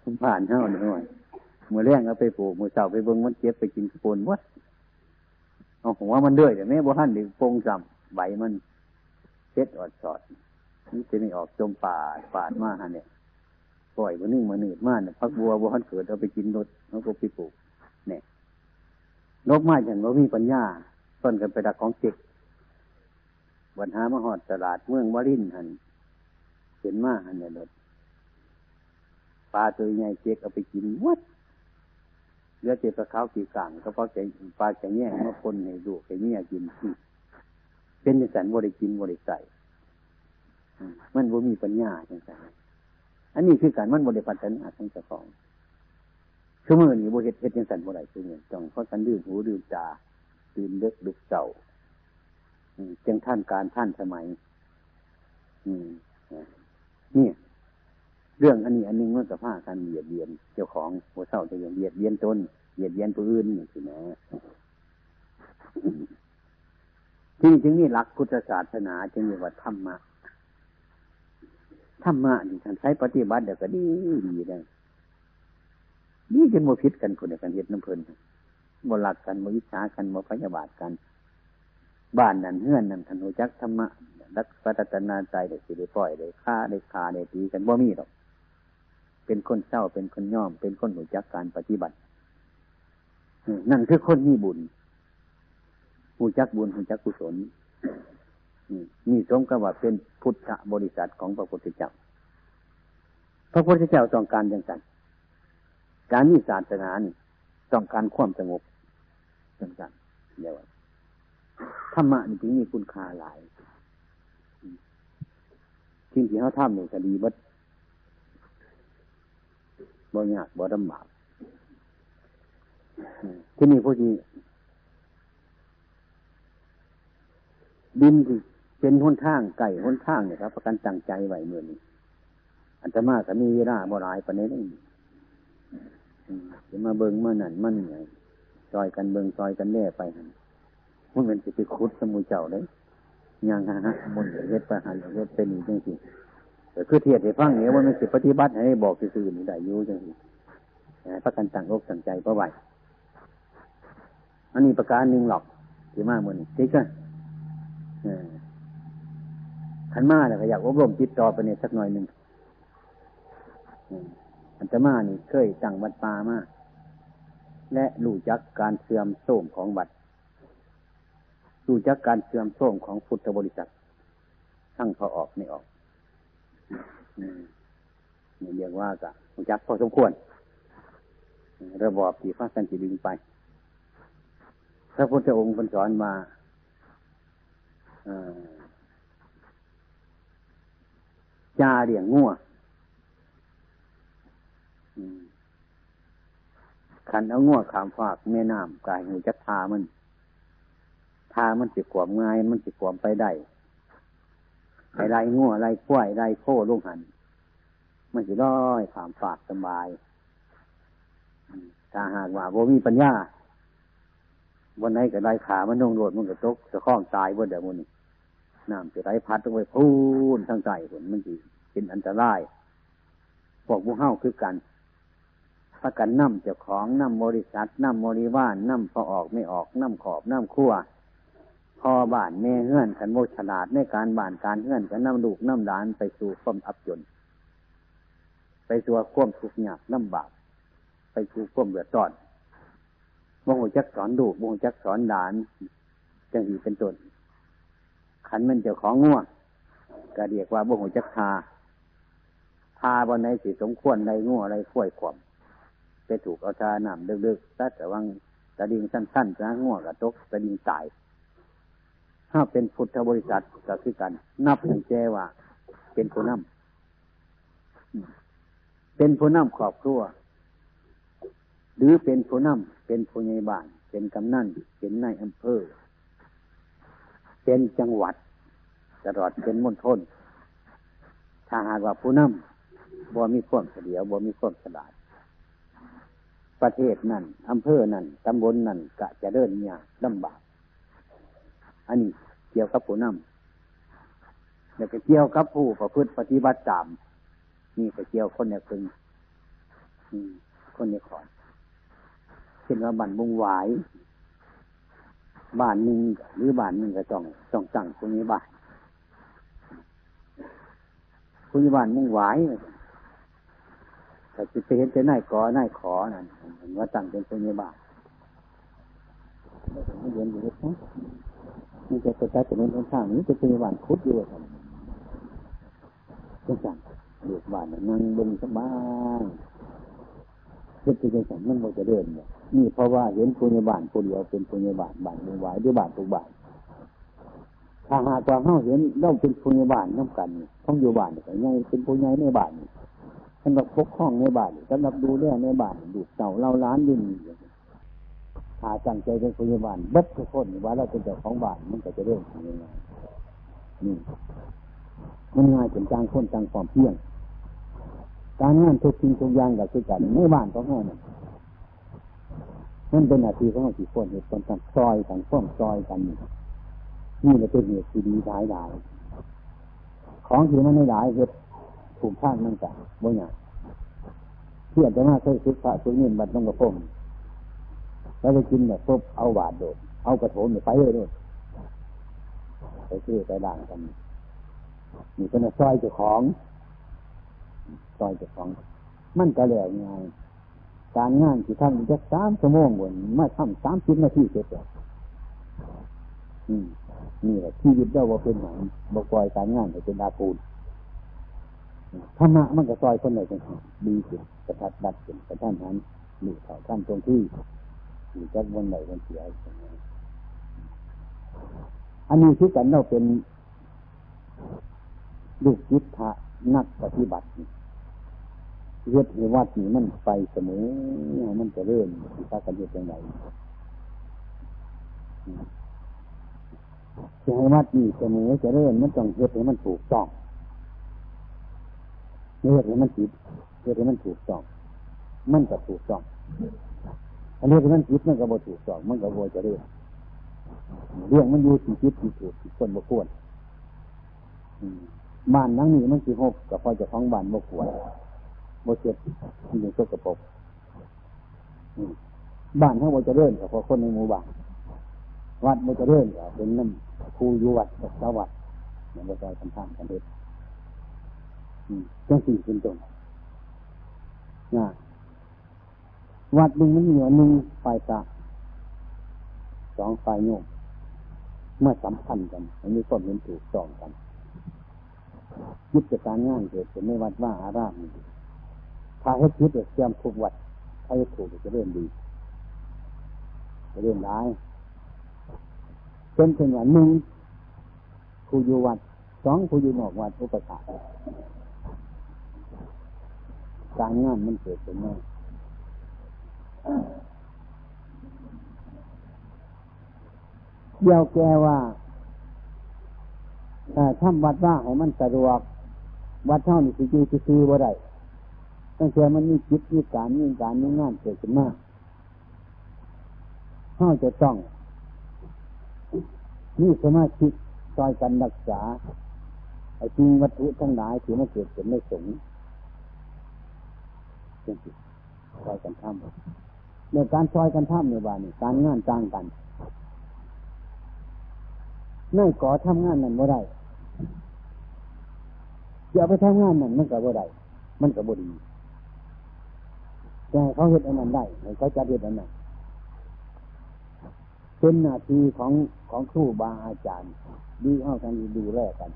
คุณผ่านเท่าหน่อยมือแรงเอาไปปลูกมือเสาไปเบิ้งมันเจ็บไปกินกระปนวัดเอาผมว่ามันเดือยแต่แม่บ่หันหรือปงจำใบมันเช็ดอดสอดนี่จะไม่ออกจมป่าป่าดมากฮะเนี่ยปล่อยวันนึงมาหนืดมากเนี่ยพักบัวบัวหันเกิดเอาไปกินรถแล้วก็ไปปลูกเนี่ยนกมาอย่างเรามีปัญญาต้นกันไปดักของเจ็กวันหามหอดตลาดเมืองวารินหันเห็นมาหันเนี่ยรถ ปลาตัวใหญ่เจ็กเอาไปกินวัดเลือเจ็บปลาขาวปีกลางก็เพราะแกปลาแกแย่มาคนในดูแกเนี่ยกินเป็นในสันบริกินบริใส่มันบ่มีปัญญาจังไงอันนี้คือการมันบริพัฒนาทั้งเจ้าของชั่วโมงนี้บริเหตุยังสันบ่ได้ชั่วโมงต้องเพราะกันดื่มหูดื่มตาดื่มเล็กดึกเจ้าจังท่านการท่านสมัย อืมนี่ เรื่องอันนี้อันนึงมันกับผ้าการเบียดเบียนเจ้าของหัวเศร้าจะยังเบียดเบียนตนเบียดเบียนผู้อื่นนี่สินะที่จึงนี่หลักพุทธศาสนาจึงมีว่าธรรมะธรรมะนี่ท่านใช้ปฏิบัติเดี๋ยวก็ดีดีเลยนี่จนโมพิษกันคนเดียวกันเห็ดน้ำเพลินโมหลักกันโมวิชากันโมพยาบาทกัน บ้านนั่นเฮือนนั่นธนูจักธรรมะรักพัฒนาใจเด็กสิได้ปล่อยได้ฆ่าได้คาได้ตีกันบ่มีหรอก เป็นคนเศร้าเป็นคนย่อม เป็นคนหูจักการปฏิบัตินั่นคือคนมีบุญหูจักบุญหูจักกุศลนี่สมกับว่าเป็นพุทธบริษัทของพระพุทธเจ้า พระพุทธเจ้าต้องการอย่างไรการมีศาสนานี่ต้องการความสงบจังสันเดียวธรรมะนี่จึงมีคุณค่าหลายสิ่งที่เขาทำนี่ก็ดีบัด บ่ยากบ่ลำบากที่นี่พวกนี้ดินที่เป็นหนทางไก่หนทางเนี่ยครับ ประกันตั้งใจไหวเมื่อนี้อันตมาก็มีเวลาบ่หลายประเด็นนี้จะมาเบิงเมานั่นมันไงซอยกันเบิงซอยกันแน่ไปมันเป็นจะไปคุดสมุเจ้าเลยยังฮะฮะมันเฮ็ดไปหันเฮ็ดเป็นจริงจริ แต่คือเทียดให้ฟังเนี่ยว่ามันสิปฏิบัติให้บอกซื่อๆนี่ได้ยุ่จังสิประกันตั้งอกตั้งใจเพราะไหวอันนี้ประการหนึ่งหรอกที่มากมือนี่ที่กันขันมาเนี่ยก็อยากอบรมจิตต่อไปเนี่ยสักหน่อยหนึ่งอันตมานี่เคยตั้งวัดป่ามาและรู้จักการเสื่อมโทรมของวัดรู้จักการเสื่อมโทรมของพุทธบริษัททั้งพอออกไม่ออก นี่เรียกว่ากะรู้จักพอสมควร ระบอบที่พระสันติดึงไป พระพุทธองค์เป็นสอนมาจาเรียงงัวขันเอางัวขามฝากแม่น้ำกายหูจักทามันทามันจิขวมง่าย มันจิขวมไปได้ ไอ้ไรงัวไรกล้วยไรโค้ลูกหันมันจะร้อยขามฝากสบายถ้าหากว่าโบมีปัญญาวันไหนก็ไรขามันนงโดดมันก็ตกจะคล้องตายบนเดี๋ยวมันน้ำจะไรพัดต้องไปพูนทั้งใจผลมันจีเป็นอันตรายพวกผู้เฮาคือกันประกันน้ำเจ้าของน้ำบริษัทน้ำบริวารน้ำพอออกไม่ออกน้ำขอบน้ำขั้ว พอบ้านแม่เฮือนขันโมฉลาดในการบ้านการเฮือนกันน้ำลูกน้ำหลานไปสู่ความอับจน ไปสู่ความทุกข์ยากน้ำบาก ไปสู่ความเดือดร้อนบ่งจักสอนดูบ่งจักสอนดานจังสีเป็นต้นขันมันเจ้าของง่วงก็เรียกว่าบ่งจักทาทาบนในสิสมควรในง่วอะไรข่วยขวมไปถูกเอาชาหนำเดึกๆแต่วังตะดิงสั้นๆจะง่วงกับตกตะดิงตาย ถ้าเป็นพุทธบริษัทก็คือกัน นับถึงแจว่า เป็นผู้นำเป็นผู้นำครอบครัว หรือเป็นผู้นำเป็นผู้ใหญ่บ้าน เป็นกำนันเป็นนายอำเภอ เป็นจังหวัด ตลอดเป็นมณฑลถ้าหากว่าผู้นำบ่มีความเฉลียวบ่มีความฉลาดประเทศนั่นอำเภอนั่นตำบลนั่นกะจะเดินเนี่ยลำบาก อันนี้เกี่ยวกับผู้นำแล้วก็เกี่ยวกับผู้ประพฤติปฏิบัติตามนี่ก็เกี่ยวคนเนี่ยพึงคนเนี่ยขอนเช่นว่าบันบุงหวายบ้านหนึ่งหรือบ้านหนึ่งก็ต้องต้องตั้งคนนี้บ้านคนนี้บ้านมุ่งหวายแต่จิตเห็นจะน่ายกอน่ายขอนั่นว่าตั้งเป็นปุญญาบาตไม่เรียนอยู่นะ นี่จะจะจะเป็นคนข้างนี้จะเป็นวันคุดอยู่ครับจังสันเดือดบานนั่งบนสบายเพื่อจะสั่งนมันโมจะเดินเนี่ยนี่เพราะว่าเห็นปุญญาบาตปุญญาเป็นปุญญาบาตบานมือไหวด้วยบาตทุกบาทถ้าหากว่าเขาเห็นเราเป็นปุญญาบาตน้ำกันต้องอยู่บ้านแต่ยังเป็นปุญญาในบ้านสำหรับปกครองในบ้านสำหรับดูแลในบ้านดูเต่าเล่าล้านยืน ถ้าจังใจเป็นปุญญาบาลบัดทุกคนว่าเราเป็นเจ้าของบ้านมันก็จะเริ่มทำยังไงนี่มันง่ายเป็นจางคนจางความเพียงการงานทุกสิ่งทุกอย่างกับคือกันในบ้านของเราเนี่ยนั่นเป็นหน้าที่ของเราสี่คนเหตุผลการซอยกันฟ้องซอยกันนี่เลยเป็นเหตุที่ดีหลายหลายของที่มันไม่หลายเหตุถูกท่านมันกันบ่อย่างเพื่อจะมาเคยคิดพระสุนินบัดต้องกระพง แล้วไปกินแบบปุ๊บเอาบาดโดดเอากระโถนไปเลยด้วยไปซื้อไปด่างกันนี่เป็นซอยเจ้าของซอยเจ้าของ มันก็แล้วไงการงานที่ทำจะสามชั่วโมงบนมาทำสามสิบนาทีเสร็จแล้วนี่แหละที่ยึดได้ว่าเป็นหนังบกปล่อยการงานเป็นดาปูนธรรมะมันก็ซอยคนไหนเป็นดีสุดกระทัดดัดเป็นกระท่านนั้นหรือเขาท่านตรงที่ หรือจักวันไหนวันเสียอันนี้คือกันเราเป็นลูกยิทะนักปฏิบัติเฮ็ดให้วัดนี้มันไปเสมอ มันจะเริ่มที่พากันเฮ็ดยังไงจะให้วัดนี้เสมอจะเริ่มมันต้องเฮ็ดให้มันถูกต้องเฮ็ดให้มันผิดเฮ็ดให้มันถูกต้อง มันก็ถูกต้อง อันนี้ที่มันผิดมันก็บ่ถูกต้องมันก็บ่จะเริ่มเรื่องมันอยู่ที่ผิดที่ถูกที่คนบ่ควรบ้านนั่งนี้มันสิหกกับพอจะท้องบ้านบ่ควรบ่เช็ดมันยังสกปรกบ้านทั้งบ่จะเริ่มกับพอคนในหมู่บ้านวัดบ่จะเริ่มกับเป็นน้ำครูอยู่วัดกับสวัดเนี่ยบ่ซอยกันทางกันเด็ดจังสี่เป็นต้นนะ วัดหนึ่งมันเหนือหนึ่งฝ่ายตาสองฝ่ายโยมเมื่อสัมพันธ์กันมันมีความเห็นถูกต้องกันยุทธการงานเกิดเป็นในวัดว่าอารามถ้าให้คิดเตรียมทุกวัดถ้าให้ถูกจะเริ่มดีจะเริ่มร้ายเป็นเช่นว่าหนึ่งผู้อยู่วัดสองผู้อยู่นอกวัดอุปการการงานมันเกิดเป็นแน่ เดียวแกว่าทำวัดว่าให้มันสะดวก วัดเท่านี้สิจีซื้อว่าได้ตั้งแต่มันมีจิตมีการมีการมีงานเกิดขึ้นมาเท่าจะต้องนี่สมาธิซอยกันรักษาไอ้จริงวัตถุทั้งหลายที่มันเกิดขึ้นไม่สงจริงซอยกันทำ ในการซอยกันทำในบ้านนี่การงานจ้างกันไม่ก่อทำงานนั่นบ่ได้จะไปทำงานนั่นมันก็บ่ได้มันก็บ่ดีแต่เขาเห็นอันนั้นได้เขาจะเห็นอันนั้นเป็นหน้าที่ของของครูบาอาจารย์ดีเข้ากันดูแลกัน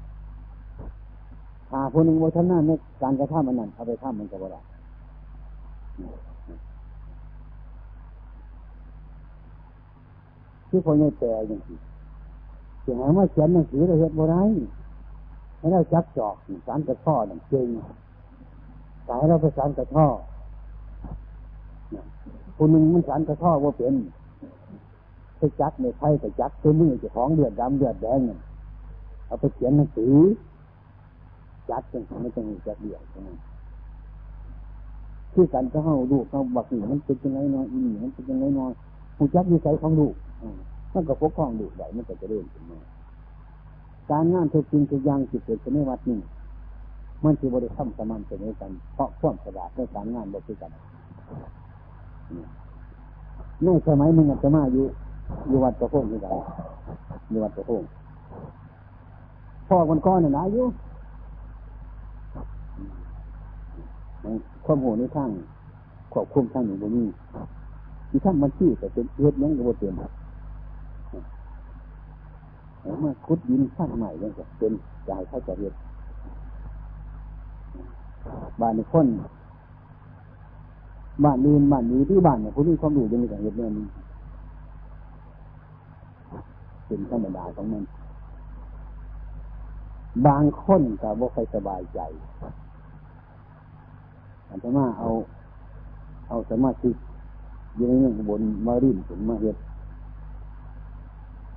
ถ้าคนหนึ่งว่าท่านะในการกระทำอันนั้นเอาไปทำมันก็บ่ได้ ที่คนไม่แต่อย่างนี้เสียงว่าเขียนหนังสือเราเห็นบ่ได้ให้จักจอกสารกระท่อหนังเจงสายเราไปสารกระท่อคนหนึ่งมันสารกระท่อว่าเป็นไปจักในไทยไปจักตัวมือจะของเดือดดำเดือดแดงเอาไปเขียนหนังสือจัดจังไม่ต้องจัดเดียวใช่ไหมคือกันก็เข้าดูเขาบักหนีมันเป็นยังไงน้อยอีนี่มันเป็นยังไงน้อยผู้จักวิสัยของลูก มันก็ปกครองลูได้มันก็จะเริ่มขึ้นมาการงานทุกสิ่งทุกอย่างที่เกิดขึ้นในวัดนี้มันคือบริธรรมสม่ำเสมอกัน เพราะความสะอาดในการงานบริกันในสมัยมึงอาจจะมาอยู่อยู่วัดกระโพงที่ไหนอยู่วัดกระโพงพ่อคนก้อนเนี่ยนะอยู่ความโหนี่ทั้งควบคุมทั้งหนึ่งบนนี้ที่ทั้งมันชื่อแต่เป็นเอื้อยังก็บ่เป็น มาคุดยินสร้างใหม่ยังจะเป็นใจเขาจะเรียนบ้านในคนบ้านนี้บ้านนี้ที่บ้านเนี่ยผู้นี้ความรู้ยังมีแต่เห็นเนี่ยเป็นธรรมดาของมัน บางคนก็บ่ค่อยสบายใจอันตมาเอา เอาสมาธิยืนยังบนมารินถึงมาเห็ด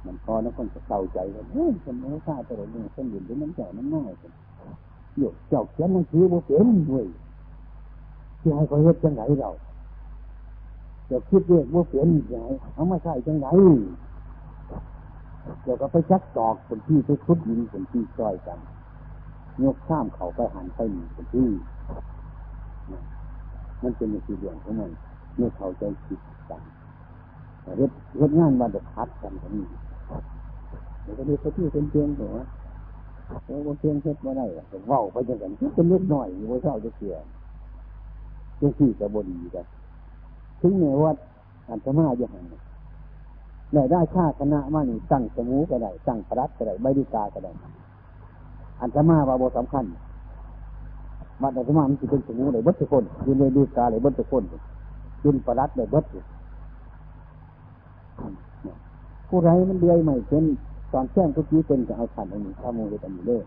มันพอนะคนจะเศร้าใจกันเฮ้ยคนไม่ทราบแต่เรื่องคนอื่นเป็นน้ำใจน้ำหน้ากันโยกเจ้าเขียนหนังสือบ่เป็นด้วยที่ให้เขาเฮ็ดจังไรเราเจ้าคิดเรื่องบ่เป็นยังไงเอามาใส่จังไรเดี๋ยวก็ไปจักตอกคนที่ไปคุดยินคนที่ซอยกันยกข้ามเขาไปหันไปหนีคนที่มันเป็นสิ่งเรื่องของมันเมื่อเขาใจคิดกันเฮ็ดเฮ็ดงานมาเดือดพัดกันก็มี เดี๋ยวก็ดูเขาที่เป็นเพียงตัวแล้วว่าเพียงเฮ็ดมาได้ก็เว้าไปจังกันเป็นเล็กหน่อยว่าเจ้าจะเสียจังสี่กับบดีกันถึงแม้ว่าอันตมาจะหันได้ได้ชาคณะมานี่ตั้งสมูก็ได้ตั้งพรัตก็ได้ใบดิกาก็ได้อันตมาว่าบสำคัญมาแต่สมามันจะเป็นสมูเลยบัตรคนยืนในดีกาเลยบัตรคนยืนพรัตเลยบัตร ผู้ไรมันเดือยใหม่เป็นตอนแจ้งทุกทีเป็นจะเอาขันอันนี้ข้ามูลอันนี้เลย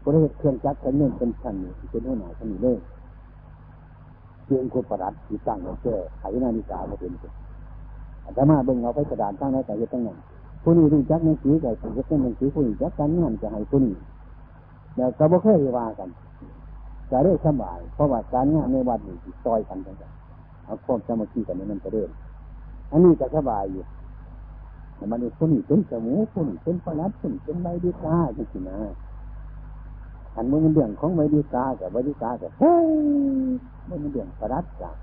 ผู้ไรเครื่องจักรเครื่องเงินเป็นขันนี่เป็นหัวหน้าขันนี้เลยเพียงคนประดับที่ตั้งแล้วแก้ไขนาฬิกามาเป็นอาจจะมาเบิ่งเอาไปกระดานตั้งไว้แต่ยังตั้งนั้นผู้นี้รู้จักหนังสือกับผู้นี้หนังสือผู้นี้จักการงานจะให้ผู้นี้แล้วก็บ่เคยว่ากันจะเรื่อสบายเพราะว่าการงานในวัดนี่ซอยกันจังเอาความสมาธิกันนี่มันจะเริ่มอันนี้ก็สบายอยู่ มันผู้นี้เป็นสมูผู้นี้เป็นพนัดผู้นี้เป็นใบดีกาจริงๆนะอันมันเรื่องของใบดีกากับใบดีกากับเฮ้ยมันเรื่องพนัดกับ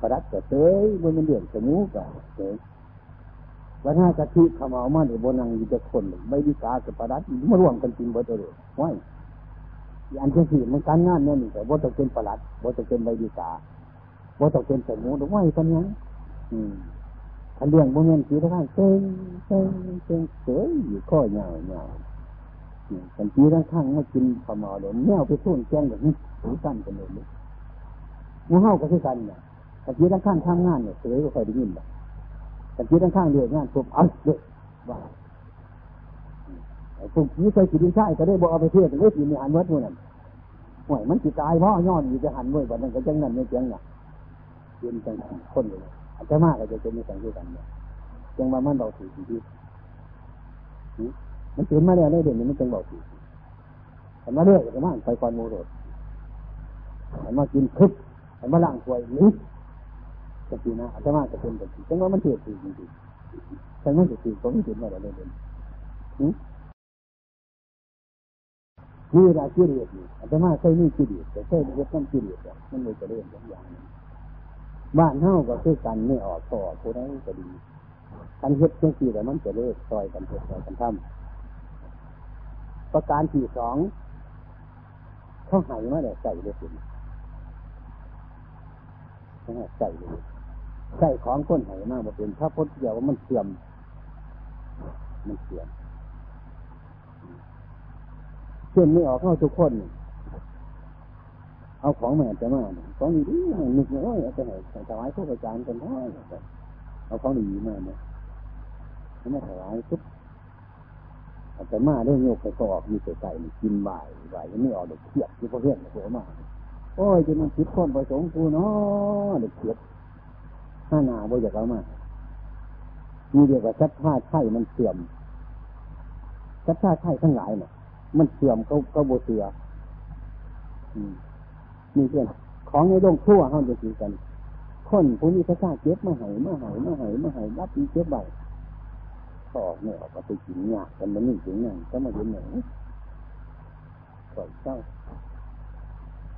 พนัดกับเฮ้ยมันเรื่องสมูกับเฮ้ยวันห้ากะทิขมาเอามาในบนังอยู่จะคนใบดีกากับพนัดมารวมกันจริงบ่ตัวเดียวไว้อันที่สี่มันการงานเนี่ยนี่แต่บ่ต้องเป็นประหลัดบ่ต้องเป็นใบดีกาบ่ต้องเป็นสมูต้องไว้กันยังอืม อันเรื่องโมเมนต์สีทั้งเซ็งเซ็งเซ็งเสยอยู่ข้อเงาเงากันจีทั้งข้างมากินขมเอเดี๋ยวแมวไปส่วนแจ้งแบบนี้ถือกันกันเลยมูเฮาก็คือกันเนี่ยกันจีทั้งข้างทำงานเนี่ยเสยก็คอยได้ยินแบบกันจีทั้งข้างเดือดงานปุ๊บเอาเด็กว่าพวกนี้เคยกินใช่ก็ได้บอกเอาไปเทศเลยกินในหันวัดมู่นั่นห่วยมันจิตายเพราะย้อนอยู่จะหันว้วันนั้นก็จังนั้นไม่เจียงน่ะยืนจังคนเลย อาจจะมากก็จะเป็นในสังเกตกันเนี่ยจังว่ามันเบาถือที่มันตื่นมาแล้วได้เด่นมันจังเบาถือแต่มาเรื่อยก็มาไปก่อนโมโรดแต่มากินคึบแต่มาล่างถวยนี้จะปีนะอาจจะมากจะเป็นแบบจังว่ามันเถื่อนจริงๆจังมันจะถือก็ไม่ถือมาแล้วได้เด่นนี่เวลากิเลสนี่อาจจะมาใช่นี่กิเลสแต่ใช่เรื่องกิเลสมันเลยจะเรื่องอย่างนี้ บ้านเฮาก็คือกันไม่ออกต่อผู้ใดก็ดีกันเฮ็ดเช่นสี่แต่มันจะเลิกซอยกันเฮ็ดซอยกันทำประการที่สองเขาหายมาแล้วใส่เลยสิใส่เลยใส่ของก้นหายมากบ่เป็นถ้าพ้นเดียวว่ามันเสื่อม มันเสื่อมเสื่อมไม่ออกเข้าทุกคน เอาของแม่จะมาของดีดีนึกว่าจะให้ถวายพวกอาจารย์กันได้เอาของดีมาเนี่ยไม่ถวายปุ๊บอาจจะมาเรื่องโยกไปกออกมีใส่กินบ่ายบ่ายยังไม่ออกเด็กเทียบที่พ่อเพื่อนหัวมาโอ้ยจะมันคิดความประสงค์กูเนาะเด็กเทียบห้านาบ่อยากเอามามีเดียวกับชัดท่าไข่มันเสื่อมชัดท่าไข่ทั้งหลายเนี่ยมันเสื่อมเขาเขาโบเสือ อืมมีเพื่อนของในโลกทั่วเขาจะสีกัน คนผู้นี้พระเจ้าเจ็บมาหายมาหายมาหายมาหายรับอีเจ็บใบต่อเนี่ยออกมาไปกินยากกันมันนี่ถึงนั่นก็มาเห็นหนึ่งก่อนเจ้า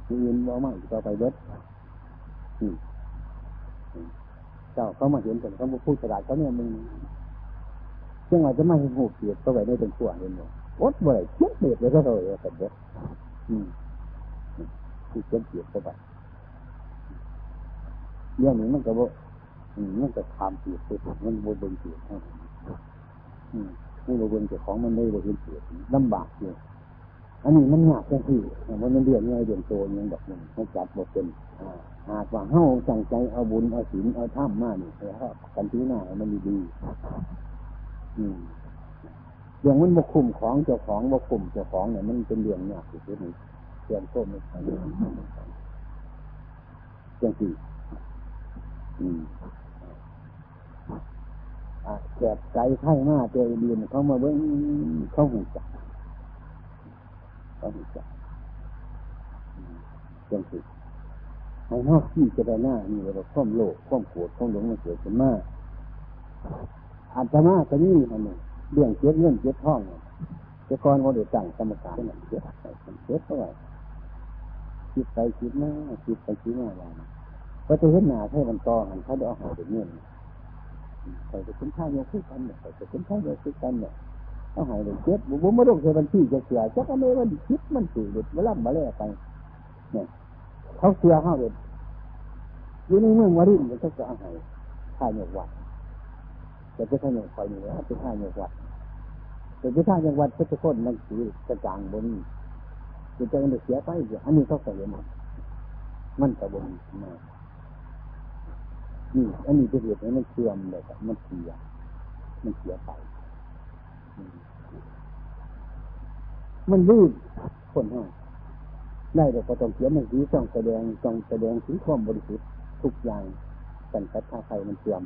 มีเงินว่าไม่ต่อไปเบิดเจ้าเขามาเห็นกันเขาพูดสลาดเขาเนี่ยมึงเชื่อว่จะไม่เห็นหูเกียดก็ไปได้เป็นตัวเห็นไหมดอดบ่อยเช็ดเด็ดเลยก็เลยสัตว์เด็ ดที่เจ็บเกียดเข้าไปเรื่องนี้มันก็บ่มันก็ความเกียดไปมันบ่เบิ่งเกียดเท่านั้นบ่เบิ่งเจ้าของมันได้บ่เห็นเกียดลำบากอยู่อันนี้มันยากจังที่มันมันเรียนง่ายเรียนโตยังแบบนึงมันจับบ่เป็นหากว่าเฮาจังใจเอาบุญเอาศีลเอาธรรมมานี่ให้เฮากันที่หน้ามันดีอืมอย่างมันบกคุมของเจ้าของบกคุมเจ้าของเนี่ยมันเป็นเรื่องยากที่สุดๆ เตรียมต้มไม่ใช่จังสี่แกบใจไข่มาเจอเรียนเขามาเบิ้งเขาหูจักเขาหูจักจังสี่ให้นอกที่จะได้หน้านี่เราข้อมโลกข้อมโกรธข้อมหลงมันเกิดขึ้นมาอาตมาก็นี่อันนี้เรื่องเจ็บเรื่องเจ็บท้องเจ้าก่อนเขาเดือดจังกรรมการเจ็บเจ็บเจ็บเท่าไหร่ คิดไปคิดมาคิดไปคิดมาอย่างก็จะเห็นหนาให้มันตอหันเขาเดี๋ยวเอาหายไปเงี้ยใส่จะเป็นข้าวโยคุกันเนี่ยใส่จะเป็นข้าวโยคุกันเนี่ยเอาหายเลยเจ็บบุ้มไม่ต้องใช้บัญชีจะเสียจักอะไรมันคิดมันสื่อเด็ดมาล่ำมาแล่ไปเนี่ยเขาเสียข้าวเด็ดอยู่ในเมืองวารินมันก็จะเอาหายข้าวโยวัดแต่เป็นข้าวโยคอยนี่นะเป็นข้าวโยวัดแต่เป็นข้าวโยวัดก็จะคนมันสีกระจางบน จะจะเสียไปอันนี้เขาเสียมันมันกระบนมานี่อันนี้เป็นเหตุให้มันเสื่อมเลยมันเสียมันเสียไป มันรีบคนห้าได้แต่ก็ต้องเขียนหนังสือต้องแสดงต้องแสดงถึงความบริสุทธิ์ทุกอย่างกันกัถ้าใครมันเสื่อม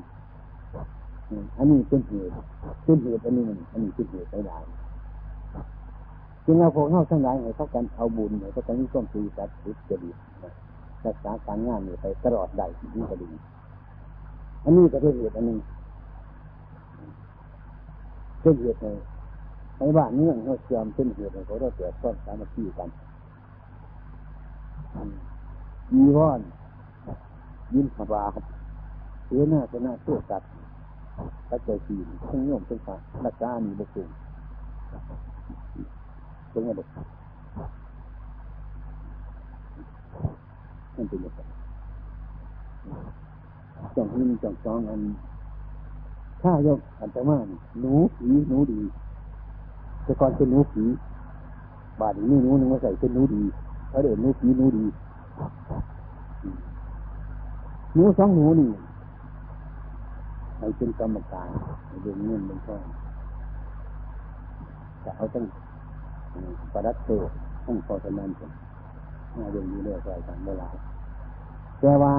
อันนี้เป็นเหตุเป็นเหตุอันนี้มันอันนี้เป็นเหตุไม่ได้ จึงเอาพวกเข้าทั้งหลายให้เขากันเอาบุญให้เขากันมีความตีสัตว์สุจริตรักษาการงานนี่ไปตลอดได้ที่ก็ดี อันนี้ก็เป็นเหตุอันหนึ่งเป็นเหตุในในบ้านเมืองเขาเสื่อมเป็นเหตุในเขาเราเกิดความสามัคคีกันยีวอนยินสบาเสียหน้าชนะตัวกัดพระเจ้าจีนทั้งโยมทั้งพระนักการมีบุคค ลเป็นไงเด็กนั่นเป็นยังไงจองหินจองจองอันถ้ายกอันตมาหนูผีหนูดีแต่ก่อนเป็นหนูผีบาดนี้หนูนึงมาใส่เป็นหนูดีเขาเดินหนูผีหนูดีหนูสองหนูนี่ให้เป็นกรรมการเรื่องเงินเป็นข้อจะเอาตั้ง ประดับโตตั้งพอสนันเป็นเรื่องนี้เรื่องอะไรกันเวลาแต่ว่า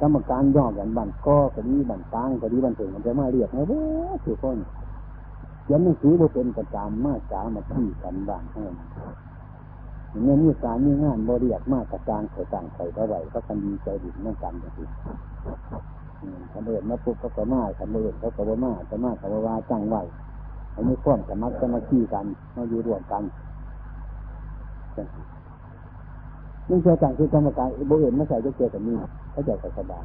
กรรมการย่อกันบันก็ก็ดีบันตางก็ดีบันถึงมันจะมาเรียกนะเว้ยทุกคนยันหนังสือบ่เป็นประจำมาจามาที่กันบ้างเท่านั้นเมื่อมีการมีงานบริยากมากกระจางใส่ต่างใส่เท่าไหร่ก็คันดีใจดีนั่งกันกันสิคันเดินมาปุ๊บก็กระมาคันเดินเขากระมาจะมาขระว่าจังไหว อันนี้ข้อมสมัครจะมาขี้กันมาอยู่ร่วมกันนี่เชื่อจังคือกรรมการบริเวณไม่ใส่จะเจอกับนี่เขาจะสบาย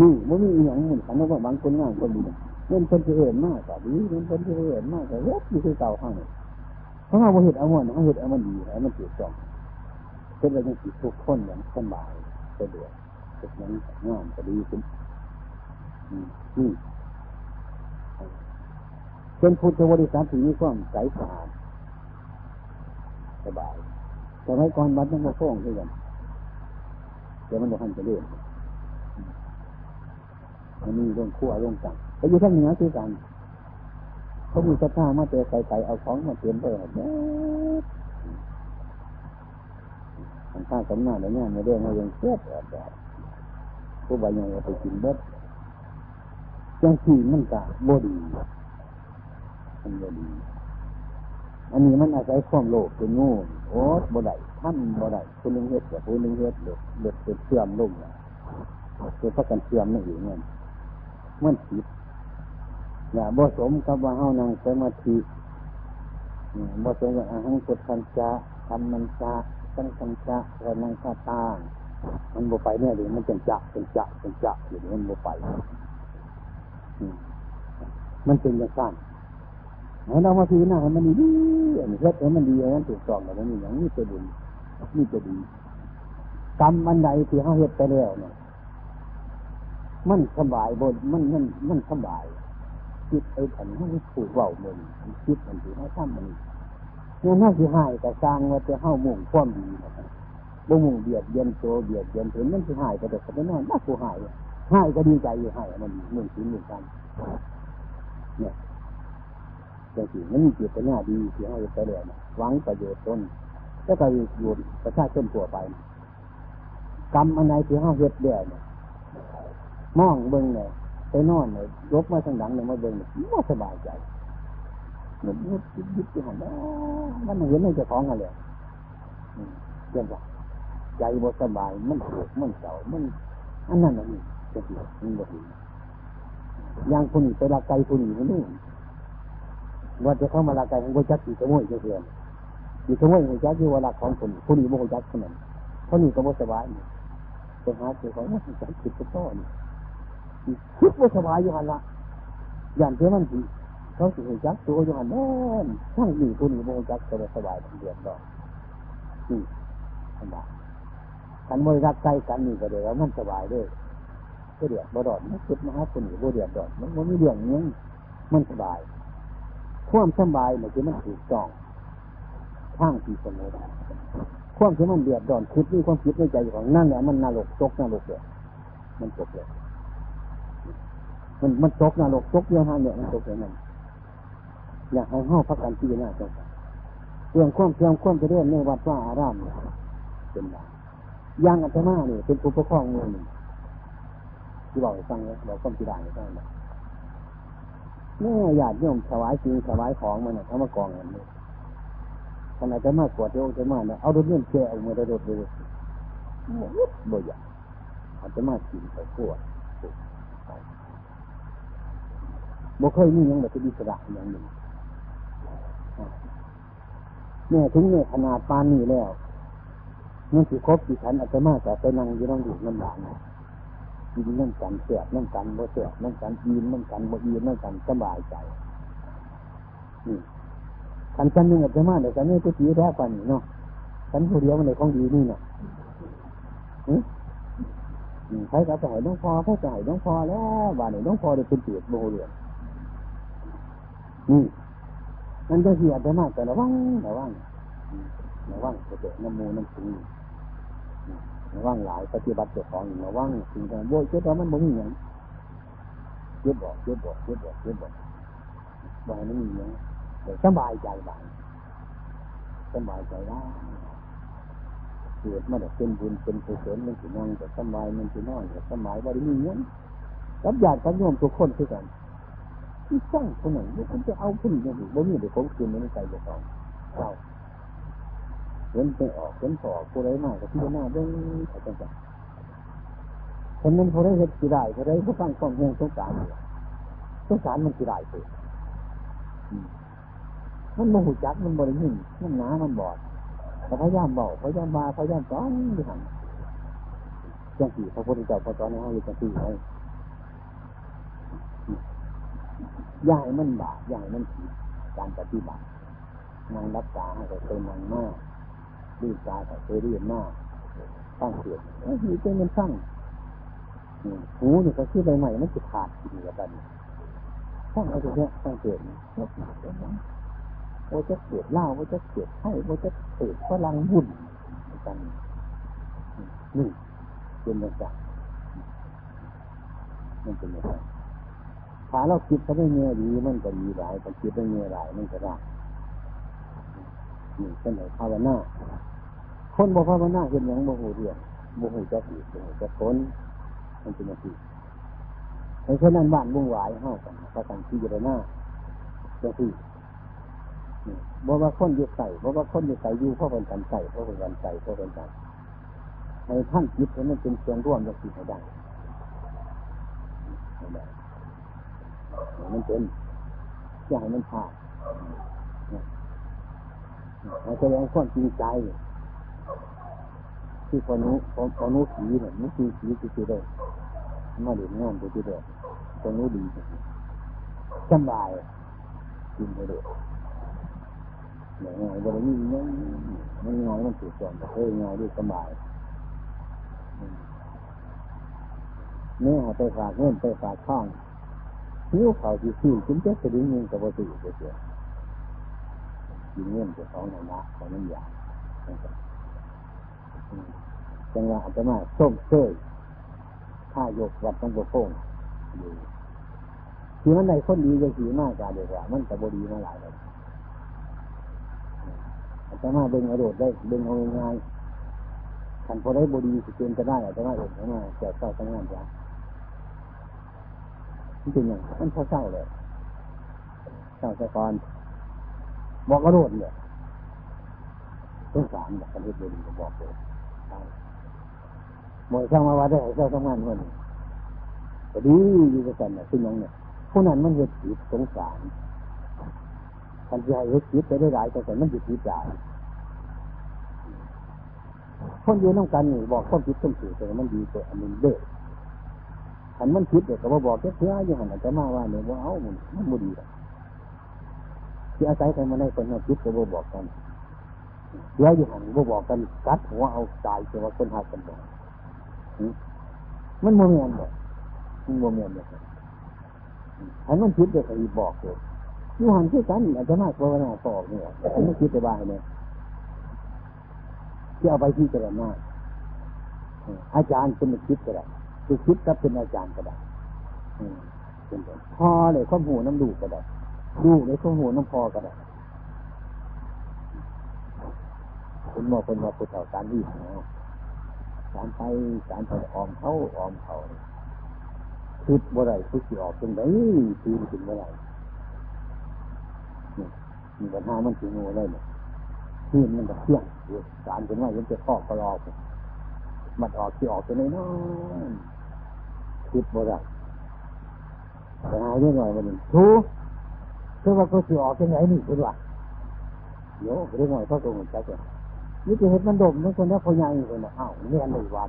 นี่มันมีอย่างเหมือนกันว่าบางคนง่ายคนดีเล่นคนที่เห็นมากแต่าดีเล่นคนที่เห็นมากแต่าเล็กอยู่ที่เก่าข้างเพราะเราเห็นเอามันเอาเห็นเอามันดีเอามันเกิดจองเป็นอะไรที่ทุกคนอย่างสบายสะดวกทุกนั้นงานก็ดีขึ้นนี่ เป็นพุทธบริษัทที่มีความใสสะอาดสบายแต่ไว้ก่อนวัดต้องมาฟ้องด้วยกันเดี๋ยวมันจะทันจะเลื่อนมันมีเรื่องขั้วเรื่องจังไปอยู่ทั้งเหนือคือกันเขามีสภาพมาเจอไก่ๆเอาของมาเตรียมไปแบบนี้ทางข้าสำนักเนี่ยในเรื่องมันยังเสียแบบแบบผู้บายังไปกินเบิดจังสี่มันกะบ่ดี มันบดีอันนี้มันอาศัยความโลภเป็นงูโอ้บ่ได้ท่านบ่ได้คนหนึ่งเฮ็ดกับคนหนึ่งเฮ็ดเด็ดเด็ดเป็นเสื่อมลงเป็นพักกันเสื่อมนั่นเองเนี่ยมันผิดอย่าบ่สมกับว่าเฮานั่งสมาธิบ่สมกับอาหังกุทันจะทำมันจะสังสันจะระนังคาตามันบ่ไปเนี่ยเดี๋ยวมันจะจะเป็นจะเป็นจะเดี๋ยวมันบ่ไปมันเป็นอย่างนั้น ให้เรามาพิจารณามันดีอันนี้เฮ็ดให้มันดีอันนั้นถูกต้องแล้วมันอย่างนี้เป็นบุญนี่จะดีกรรมอันใดที่เขาเฮ็ดไปแล้วเนี่ยมันสบายบนมันมันมันสบายคิดไอ้ขันเขาผูกเบาเมือนคิดมันถือเขาทำมันเนี่ยน่าสิหายแต่สร้างว่าจะเข้ามุ่งความดีนะครับบ่มุ่งเบียดเบียนโตเบียดเบียนถึงมันสิหายแต่แต่ก็นอนน่ากูหายหายก็ดีใจอยู่หายมันมืองศีลเมืองกันเนี่ย จังสิมันมีเจตนาดีที่เขาจะไปแล้วนะหวังประโยชน์ตนแล้วก็อยู่ประชาชนทั่วไป กรรมอันใดที่เขาเฮ็ดเดือดมองเบิ่งเนี่ยไปนอนเนี่ยยกมาทางหลังเนี่ยมาเบิ่งเนี่ยไม่สบายใจเหมือนยึดยึดยึดที่หันมันเห็นในเจ้าของอะไรเรื่องว่าใจบ่สบายมันโศกมันเศร้ามันอันนั้นอันนี้จะเกิดมันบ่ดีอย่างคนนี้ไปละไกคนนี้มันนี่ ว่าจะเข้ามาละไกของโกจักกี่ขโมยจะเพื่อนกี่ขโมยของจักที่ว่าละของคนคนนี้บ่โกจักคนนั้นคนนี้ก็บ่สบายไปหาเจ้าของว่าจักคิดก็ต้อนคิดว่สบายอยู่หันละอย่างเท่ามันสิเขาสิจักตัวอยู่หันแน่นทั้งนี้คนนี้บ่โกจักก็สบายทั้งเดือนดอกนี่สบากันบริรักใกล้กันนี่ก็เดี๋ยวมันสบายด้วยก็เดือดบ่ดอดมันคิดมาหาคนนี้บ่เดือดดอดมันมันมีเรื่องนี้มันสบาย ความสบายเนี่ยคือมันถูกต้องทางที่สมมติความที่มันเดือดดอนคิดนี่ความคิดในใจของนั่นแหละมันนรกตกนรกเลยมันตกเลยมันมันตกนรกตกเยอะฮะเนี่ยมันตกเลยนั่นอยากให้ห้องพักกันที่หน้าจังเรื่องความเชื่อมความจะเรื่องในวัดว่าอารามเนี่ยเป็นไงย่างอัตมาเนี่ยเป็นผู้ปกครองเมืองหนึ่งที่บอกให้ฟังเนี่ยเราก็ที่ได้ใช่ไหม แม่ญาติโยมถวายสิ่งถวายของมันเนี่ยเขามากองกันเลยขณะจะมากวดโยมจะมาเนี่ยเอารถเลื่อนแกเอามือระดดเลยบ่อยากอาจจะมากินไปขวดบ่เคยมีอย่างแบบที่อิสระอย่างหนึ่งแม่ถึงเนี่ยขนาดปานนี้แล้วมันสิครบสิฉันอาจจะมาแต่ไปนั่งอยู่น้องอยู่น้ำหลาน กินนั่งกันเสียบนั่งกันบ่เสียบนั่งกันอินนั่งกันบ่อินนั่งกันสบายใจนี่ขันฉันนึงอาจจะมาเดี๋ยวฉันไม่ไปสีแท้กว่านี้เนาะฉันผู้เดียวมันเลยของดีนี่เนาะใครก็จะให้น้องพอใครจะให้น้องพอแล้วว่าไหนน้องพอเดี๋ยวเป็นเปียกโบเรือนนี่นั่นก็คืออาจจะมาแต่ระวังระวังระวังจะเกิดน้ำมูน้ำสีระวังหลายปฏิบัติเจ้าของระวังสิ่งต่างๆโบยเจ้าตัวมันบ่มีอย่างเจ็บบอกเจ็บบอกเจ็บบอกเจ็บบอกบ่ให้มันมีอย่างแต่สบายใจบ้างสบายใจได้เกิดมาแต่เป็นบุญเป็นกุศลมันสินั่งแต่สบายมันสินอนแต่สบายบ่ได้มีอย่างรับญาติกันโยมทุกคนคือกันที่สร้างคนไหนมันจะเอาคนอย่างนี้บ่มีเดี๋ยวผมคืนในใจเจ้าของเจ้า เห็นไปออกเห็นพอผู้ใดมากกับที่หน้าเรื่องอะไรต่างๆคนนั้นผู้ใดเห็นกี่ได้ผู้ใดผู้ฟังความเฮียงสงสารสงสารมันกี่ได้สิมันโมโหจักมันบริหินมันหนามันบอดพยายามบอกพยายามมาพยายามสอนดิหันจังสี่พระพุทธเจ้าพอตอนนี้เขาอยู่จังสี่เลยย่ายมันบาปย่ายมันผิดการปฏิบัตินางรักษาให้เป็นนางมาก ดีใจแต่เคยเรียนมากตั้งเสียงไอ้หีเป็นมันสั้งหูนี่ก็ชื่อใบใหม่มันจะขาดดีกว่ากันตั้งเอาตรงนี้ตั้งเสียงโอ้จะเกิดเล่าโอ้จะเกิดให้โอ้จะเกิดพลังบุญกันนี่เป็นอย่างไรมันเป็นอย่างไรถ้าเราคิดเขาได้เงี้ยดีมันก็ดีหลายถ้าคิดได้เงี้ยหลายมันก็ได้ นี่เป็นไหนภาวนาคนบ่ภาวนาเห็นอย่างโมโหเรียนโมโหจะผีโมโหจะคนมันเป็นอย่างนี้ในเช่นนั้นบ้านบุ่งหวายห้ากันพระกันที่จะหน้าจะที่บ่ว่าคนอยู่ใส่บ่ว่าคนอยู่ใส่อยู่เพราะเป็นกันใส่เพราะเป็นกันใส่เพราะเป็นกันในท่านคิดให้มันเป็นส่วนร่วมจะสิให้ได้มันเป็นอย่าให้มันขาด เราแสดงความจริงใจที่พอนุพอพอนุผีเนี่ยนุผีผีที่จะได้มาเรียนงานที่ได้พอนุดีสบายกินไปเลยเนี่ยง่ายบริมีเนี่ยมันง่ายมันถูกส่วนแต่เอ้ยง่ายดีสบายเนี่ยไปฝากเงินไปฝากท่องหิ้วเขาที่ซื้อกินเจ๊กระดิ่งเงินกับวัตถุเสีย กินเงินจะสองหนะของนั่นอย่าจังหวะอาจะมาส้มเซ้ยถ้ายกวัดต้องโกงอยู่ที่มันได้คนดีจะสีมากกว่าเดียวกว่า มันแต่บดีมาหลายเลยอาจจะมาเบ่งอรดได้เบ่งเอาง่ายขันพอได้บดีสิเกณฑ์จะได้อาจจะมาเองมาแจกเศร้าทั้งงานจ้ะมันเป็นอย่างมันพอเศร้าเลยเศร้าสะกอน บอกอระโดดเนี่ยต้องสารแบบประเทศบดีบอกเลยหมดสร้างมาว่าได้เศร้าทั้งานวันก็ดีอยู่กันเนี่ยเป็นองเนี่ยผู้นั้นมันเหตุผิดสงสารคันจะให้เหตุผิดไปได้หลายแต่แต่มันจะผิดได้คนอยู่น้องกันนี่บอกคนผิดคนผิดแต่มันดีแต่อันนี้เด้อขันมันผิดเด็กก็บอกแค่เพื่ออยู่หันจะมาว่าเนี่ยว่าเอ้ามันมันบุดี ที่อาศัยกันมาได้คนมาผิดก็บบอกกันเดี๋ยวอยู่หันบ่บอกกันกัดหัวเอาตายแต่ว่าคนหากันบอกมันโมเมนต์บอกมันโมเมนต์บอกอันมันคิดเด็กอีบอกเลยยูหันที่กันอาจจะมากกว่านาตอบเนี่ยอันนี้คิดไปบ้างเนี่ยที่เอาไปที่จะได้มาอาจารย์เป็นคิดก็ได้คือคิดก็เป็นอาจารย์ก็ได้เป็นพอเลยข้อมูลน้ำดูก็ได้ ดูเลยข้อมูน้ำพอก็ได้คุณหมอเป็นว่าพุทธการวิ่งการไปการไปออมเขาออมเขาคิดบ่าไรคิดสิออกเป็นไงทีมถึงบ่าไรมีปัญหามันถึงง่ได้เนี่ยทีมมันก็เที่ยงการเป็นว่ายังจะข้อกระลอกมันออกที่ออกตัวน้อยคิดบ่าไรแต่หาเรื่องหน่อยมัน ทูคือว่าก็สิออกเป็นไงนี่คุณว่าเดี๋ยวเรื่องหน่อยเขาตรงใจกันนี่จะเห็นมันดมนี่คนนี้พอยังคนน่ะอ้าวนี่อันไหนวาด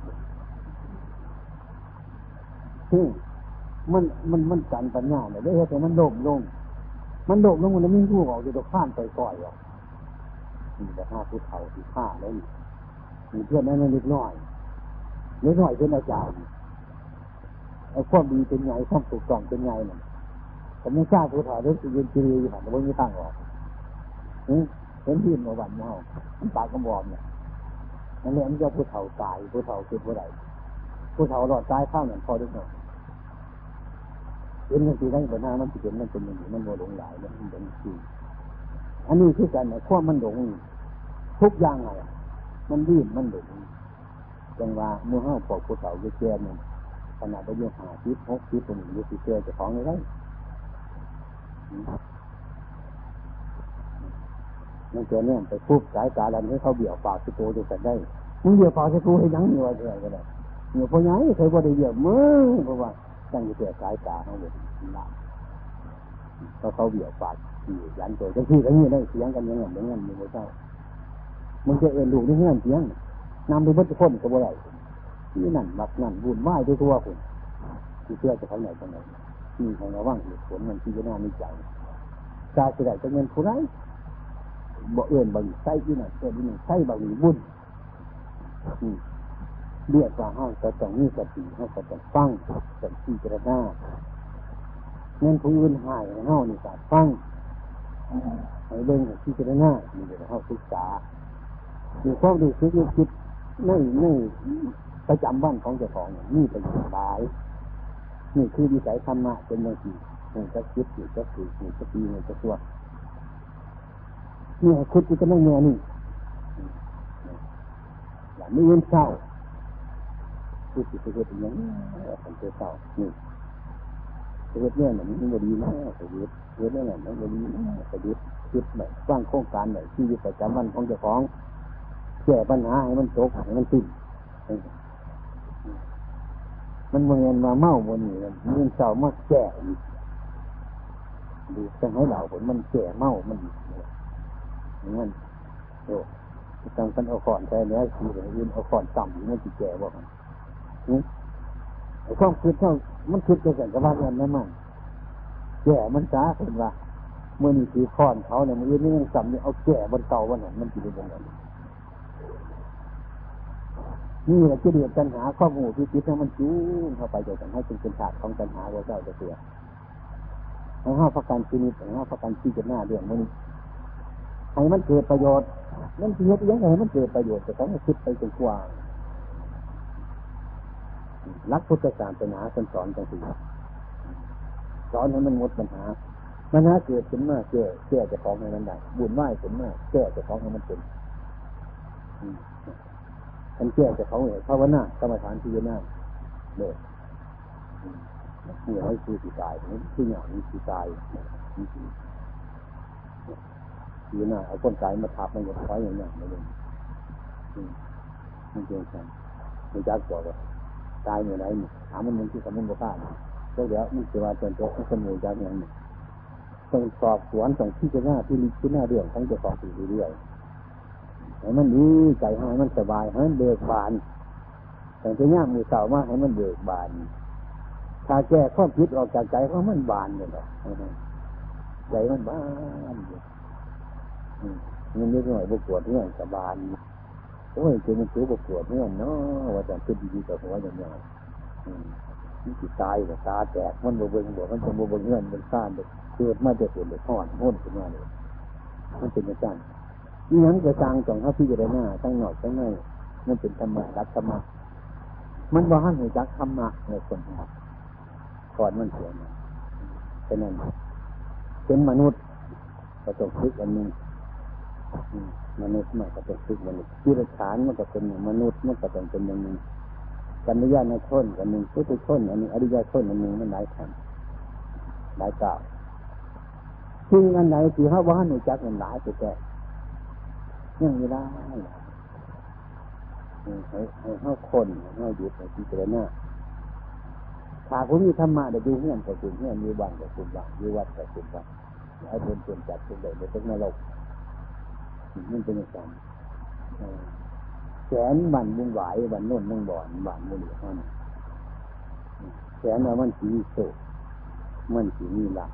ซึ่งมันมันมันกันปัญญาเนี่ยได้แต่มันโดมลง มันโดมลงมันมีผู้ออกอยู่ตรงข้ามไปก่อยอะนี่แต่ห้าผู้เฒ่าที่ฆ่าแล้วนี่มีเพื่อนนั้นเล็กน้อยเล็กน้อยเป็นอาจารย์ไอ้ความดีเป็นไงความถูกต้องเป็นไงเนี่ย ผมไม่ทราบผู้เฒ่าเรื่องยืนจีรีอยู่หันแต่ว่าม่ตั้งหรอกเห็นที่มาวันเมาปากกระบอกเนี่ยนั่นแหละมันจะผู้เฒ่าตายผู้เฒ่าคือผู้ใดผู้เฒ่าหลอดตายข้าวเหมือนพอได้หน่อยเห็นมันสีได้ปัญหน้ามันสิเป็นมันเป็นอย่างนี้มันโมหลงหลายมันเป็นสีอันนี้คือการเนี่ยความมันหลงทุกอย่างไงมันดิ้นมันหลงจังว่าเมื่อห้าปอกภูเขาเยอะแยะมันขนาดไปยังหาทิศหกทิศตรงนี้สิเจอจะของอะไร มันเจอเนี่ยไปพูดสายตาดันให้เขาเบี่ยวปากสตูจะจัดได้ มึงเบี่ยวปากสตูให้ยังอยู่อะไรก็ได้เนี่ยพอยังเคยบ่ได้เบี่ยวมึงเพราะว่าตั้งอยู่แต่สายตาเขาเลยละเขาเขาเบี่ยวปากที่ยันตัวจะที่อะไรเงี้ยได้เสียงกันยังไงอย่างเงี้ยอยู่เจ้ามึงจะเอ็นดูที่เงี้ยเสียงนำไปเบิ้ลพ้นกับอะไรที่นั่นบักนั่นวุ่นวายทั่วคุณที่เชื่อจะเขาไหนตรงไหน มีของเระว่างเหตุผลมันที่จะน่ามีใจกาจะได้จะเงินผู้ไรบ่เอื่นบางใส่ที่นั่นเกิดที่นั่นใส่บางบุญเรียกว่าห้างก็ต้องมีสติห้างก็ต้องฟังต้องพิจารณาเงินผู้อื่นหายเฮานี่ก็ฟังให้เบิ่งพิจารณานี่เดี๋ยวเฮาศึกษามีความรู้สึกนึกคิดในในประจำวันของเจ้าของนี่เป็นหลาย นี่คือวิสัยธรรมะเป็นอย่างที่มันจะคิดอยู่งจะถืออยู่งจะปีอยู่งจะตัวเนี่ยคุดจะไม่เงียนี่อย่างนี้เว้นเศร้าคือสิเกิดอย่างนี้เป็นเศร้านี่เกิดเนี่ยมันมันดีนะเกิดเกิดเนี่ยมันดีนะเกิดคิดแบบสร้างโครงการแบบที่ประจำวันของเจ้าของแก้ปัญหาให้มันจบให้มันสิ้น มันเงินมาเมาบนนี้มันเงินเศร้ามาแก่อีกดูจะให้เราผลมันแก่เมามันอีกนั่นโอ้ต้องเป็นเอาขอนใช่เนื้อคือยืนเอาขอนต่ำมันจะแก่บ่ไอ้ความคิดเท่ามันคิดจะแก่กับบ้าเงินนั่นมันแก่มันจ้าเป็นว่าเมื่อนี่ถือค้อนเขาเนี่ยมันยังจำเนี่ยเอาแก่บนเก่าวันนั้นมันจะเป็นยังไง นี่แหละที่เดือดปัญหาข้อมูลที่คิดให้มันจูงเข้าไปจะทำให้เป็นเป็นฉากของปัญหาว่าเจ้าจะเสียให้ห้าพักการชีนิตให้ห้าพักการชีจะหน้าเรื่องมันให้มันเกิดประโยชน์นั่นคือยังไงมันเกิดประโยชน์แต่ต้องคิดไปจนกว้างรักพุทธศาสนาสอนสอนจังสิสอนให้มันหมดปัญหาปัญหาเกิดขึ้นมาแก้แก้จะของให้มันได้บุญไหวขึ้นมาแก้จะของให้มันเป็น ท่านแก้จะของเหตุภาวนากรรมฐานที่ยนาเลยนี่ให้คือสิตายนี่คืออย่างนี้สิตายนี่คือที่นาเอาคนตายมาทับมันก็คอยอย่างนี้เลยมันเกินไปมันจักบอกว่าตายเมื่อไรถามมันมันที่สมุนบุคคลก็เดี๋ยวมันจะมาจนตัวสมุนจากอย่างนี้ต้องสอบสวนต้องที่จะหน้าที่มีที่หน้าเรื่องของเจ้าของสิ่เรื่อย ให้มันดีใจให้มันสบายให้มันเบิกบานแต่จะยากมือเก่ามากให้มันเบิกบานถ้าแก้ข้อคิดออกจากใจเขามันบานเลยหรอใจมันบานมันนิดหน่อยบวปวดเนี่ยสบานโอ้ยเจมันซื้อบวปวดเนี่ยเนาะว่าจะคิดดีๆกับหัวอย่างเงี้ยมันจิตายแบบตาแตกมันบวเบิงบวมันจะบวเบิงเงินเป็นซ่านเด็กเกิดมาจะเป็นเด็กห่อนห้นขึ้นมาเลยมันเป็นอย่างนั้น นี่นั้นจะสร้างจองเขาพี่จะได้หน้าทั้งหน่อยทั้งในมันเป็นธรรมะรักธรรมะมันว่าให้หัวจักธรรมะในคนหัดก่อนมันเสียนะฉะนั้นเป็นมนุษย์ก็ต้องคิดอันนึงมนุษย์มันก็ต้องคิดมนุษย์ที่ระฐานมันก็เป็นมนุษย์มันก็ต้องเป็นอย่างนึงกัญญาณชนอันหนึ่งพุทธชนอันหนึ่งอริยชนอันหนึ่งมันหลายคำหลายกล่าวสิ่งอันไหนที่เขาว่าหนูจักมันหลายไปแต่ ยังไม่ได้ให้ให้เข้าคนให้าหยุดให้พิจารณาถ้าผมมีธรรมะเดี๋ยวดูเงี้ยก็คุณเงี้ยมีวันก็คุณวันมีวัดก็คุณวันให้เป็นเป็นจัดเป็นใหญ่เป็นนรกมันเป็นอย่างนั้นแสนบันมุ่งไหวบันโน่นมุ่งบ่อนบันมุ่งเหลือเท่านแสนว่ามันสีโศกมันสีมีหลัก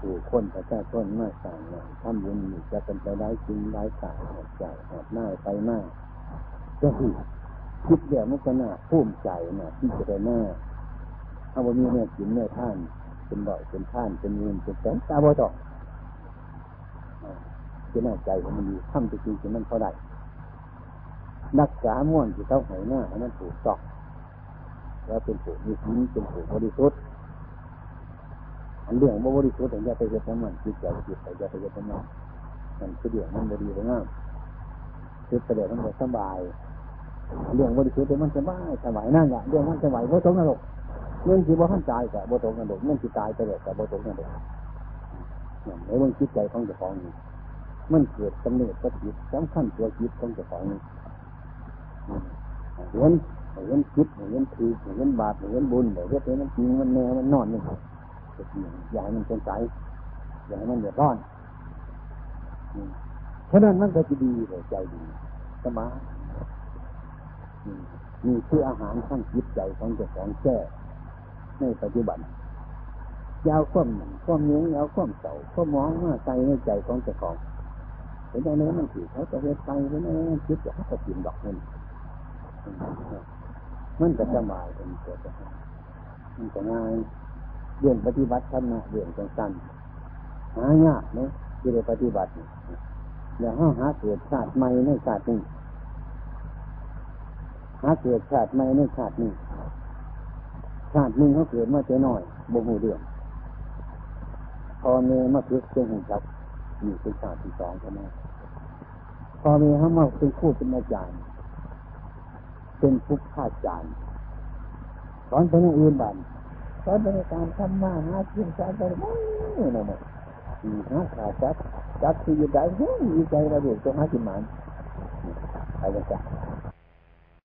ขู่คนพระเจ้าต้นมาสั่งเนี่ยทำบุญจะเป็นไปได้จริงได้สายหดใจหอดหน้าไปหน้าก็คือคิดเดียวมันก็น่าภูมิใจนะที่จะได้หน้าถ้าว่ามีเนี่ยกินเนี่ยท่านเป็นบ่อยเป็นท่านเป็นเงินเป็นแสนตาบ่ต่อจะน่าใจมันมีทำจริงๆมันเท่าไรนักษาม่วนที่เขาหายหน้าอันนั้นถูกต้องแล้วเป็นผู้มีศีลเป็นผู้บริสุทธิ์ อันเรื่องบ่บริสุทธิ์อย่าไปเฮ็ดน้ำมันจิตใจจิตใจอย่าไปเฮ็ดน้ำมันมันคือเรื่องมันบริสุทธิ์งามคือประเดี๋ยวมันก็สบาย เรื่องบริสุทธิ์มันสบายสบายนั่นแหละเรื่องมันสบายบ่ตกนรกเรื่องที่บ่ท่านตายกับบ่ตกนรกเรื่องที่ตายไปแล้วกับบ่ตกนรกเนี่ยในเรื่องจิตใจของเจ้าของนี่มันเกิดกำเนิดก็จิตสำคัญตัวจิตของเจ้าของนี่เห็นเห็นคิดเห็นถือเห็นบาปเห็นบุญเห็นเห็นมันจริงมันแน่มันนอนนี่ อย่าให้มันสงสัยอย่าให้มันเดือดร้อนเพราะนั้นมันก็จะดีเลยใจดีสมามีคืออาหารข้างจิตใจของเจ้าของแก่ในปัจจุบันยาวข้อมข้อมเนื้อยาวข้อมเสาข้อมองมาใจในใจของเจ้าของเห็นอย่างนี้มันถือเขาจะเฮ็ดไปเห็นไหมคิดจะเขาจะกินดอกมันมันจะสบายเป็นเกิดมันจะง่าย เรื่องปฏิบัติธรรมะเรื่องสั้นหายากเนาะที่ได้ปฏิบัติอย่าห้าหาเกิดชาติใหม่ในชาตินี้หาเกิดชาติใหม่ในชาตินี้ชาตินึงเขาเกิดมาเจ้น้อยบ่หูเรื่องพอเมมาเกิดเป็นหุ่นจับนี่เป็นชาติที่สองใช่ไหมพอเมเขามาเป็นคู่เป็นอาจารย์ เป็นผู้ข้าจารย์สอนเป็นอื่นบ้าน สอนในการทำมาหากินสอนไปไม่นั่นแหละหาขาจักจักที่อยู่ได้ยังมีใจระเบิดจะหากินหมันอะไรกัน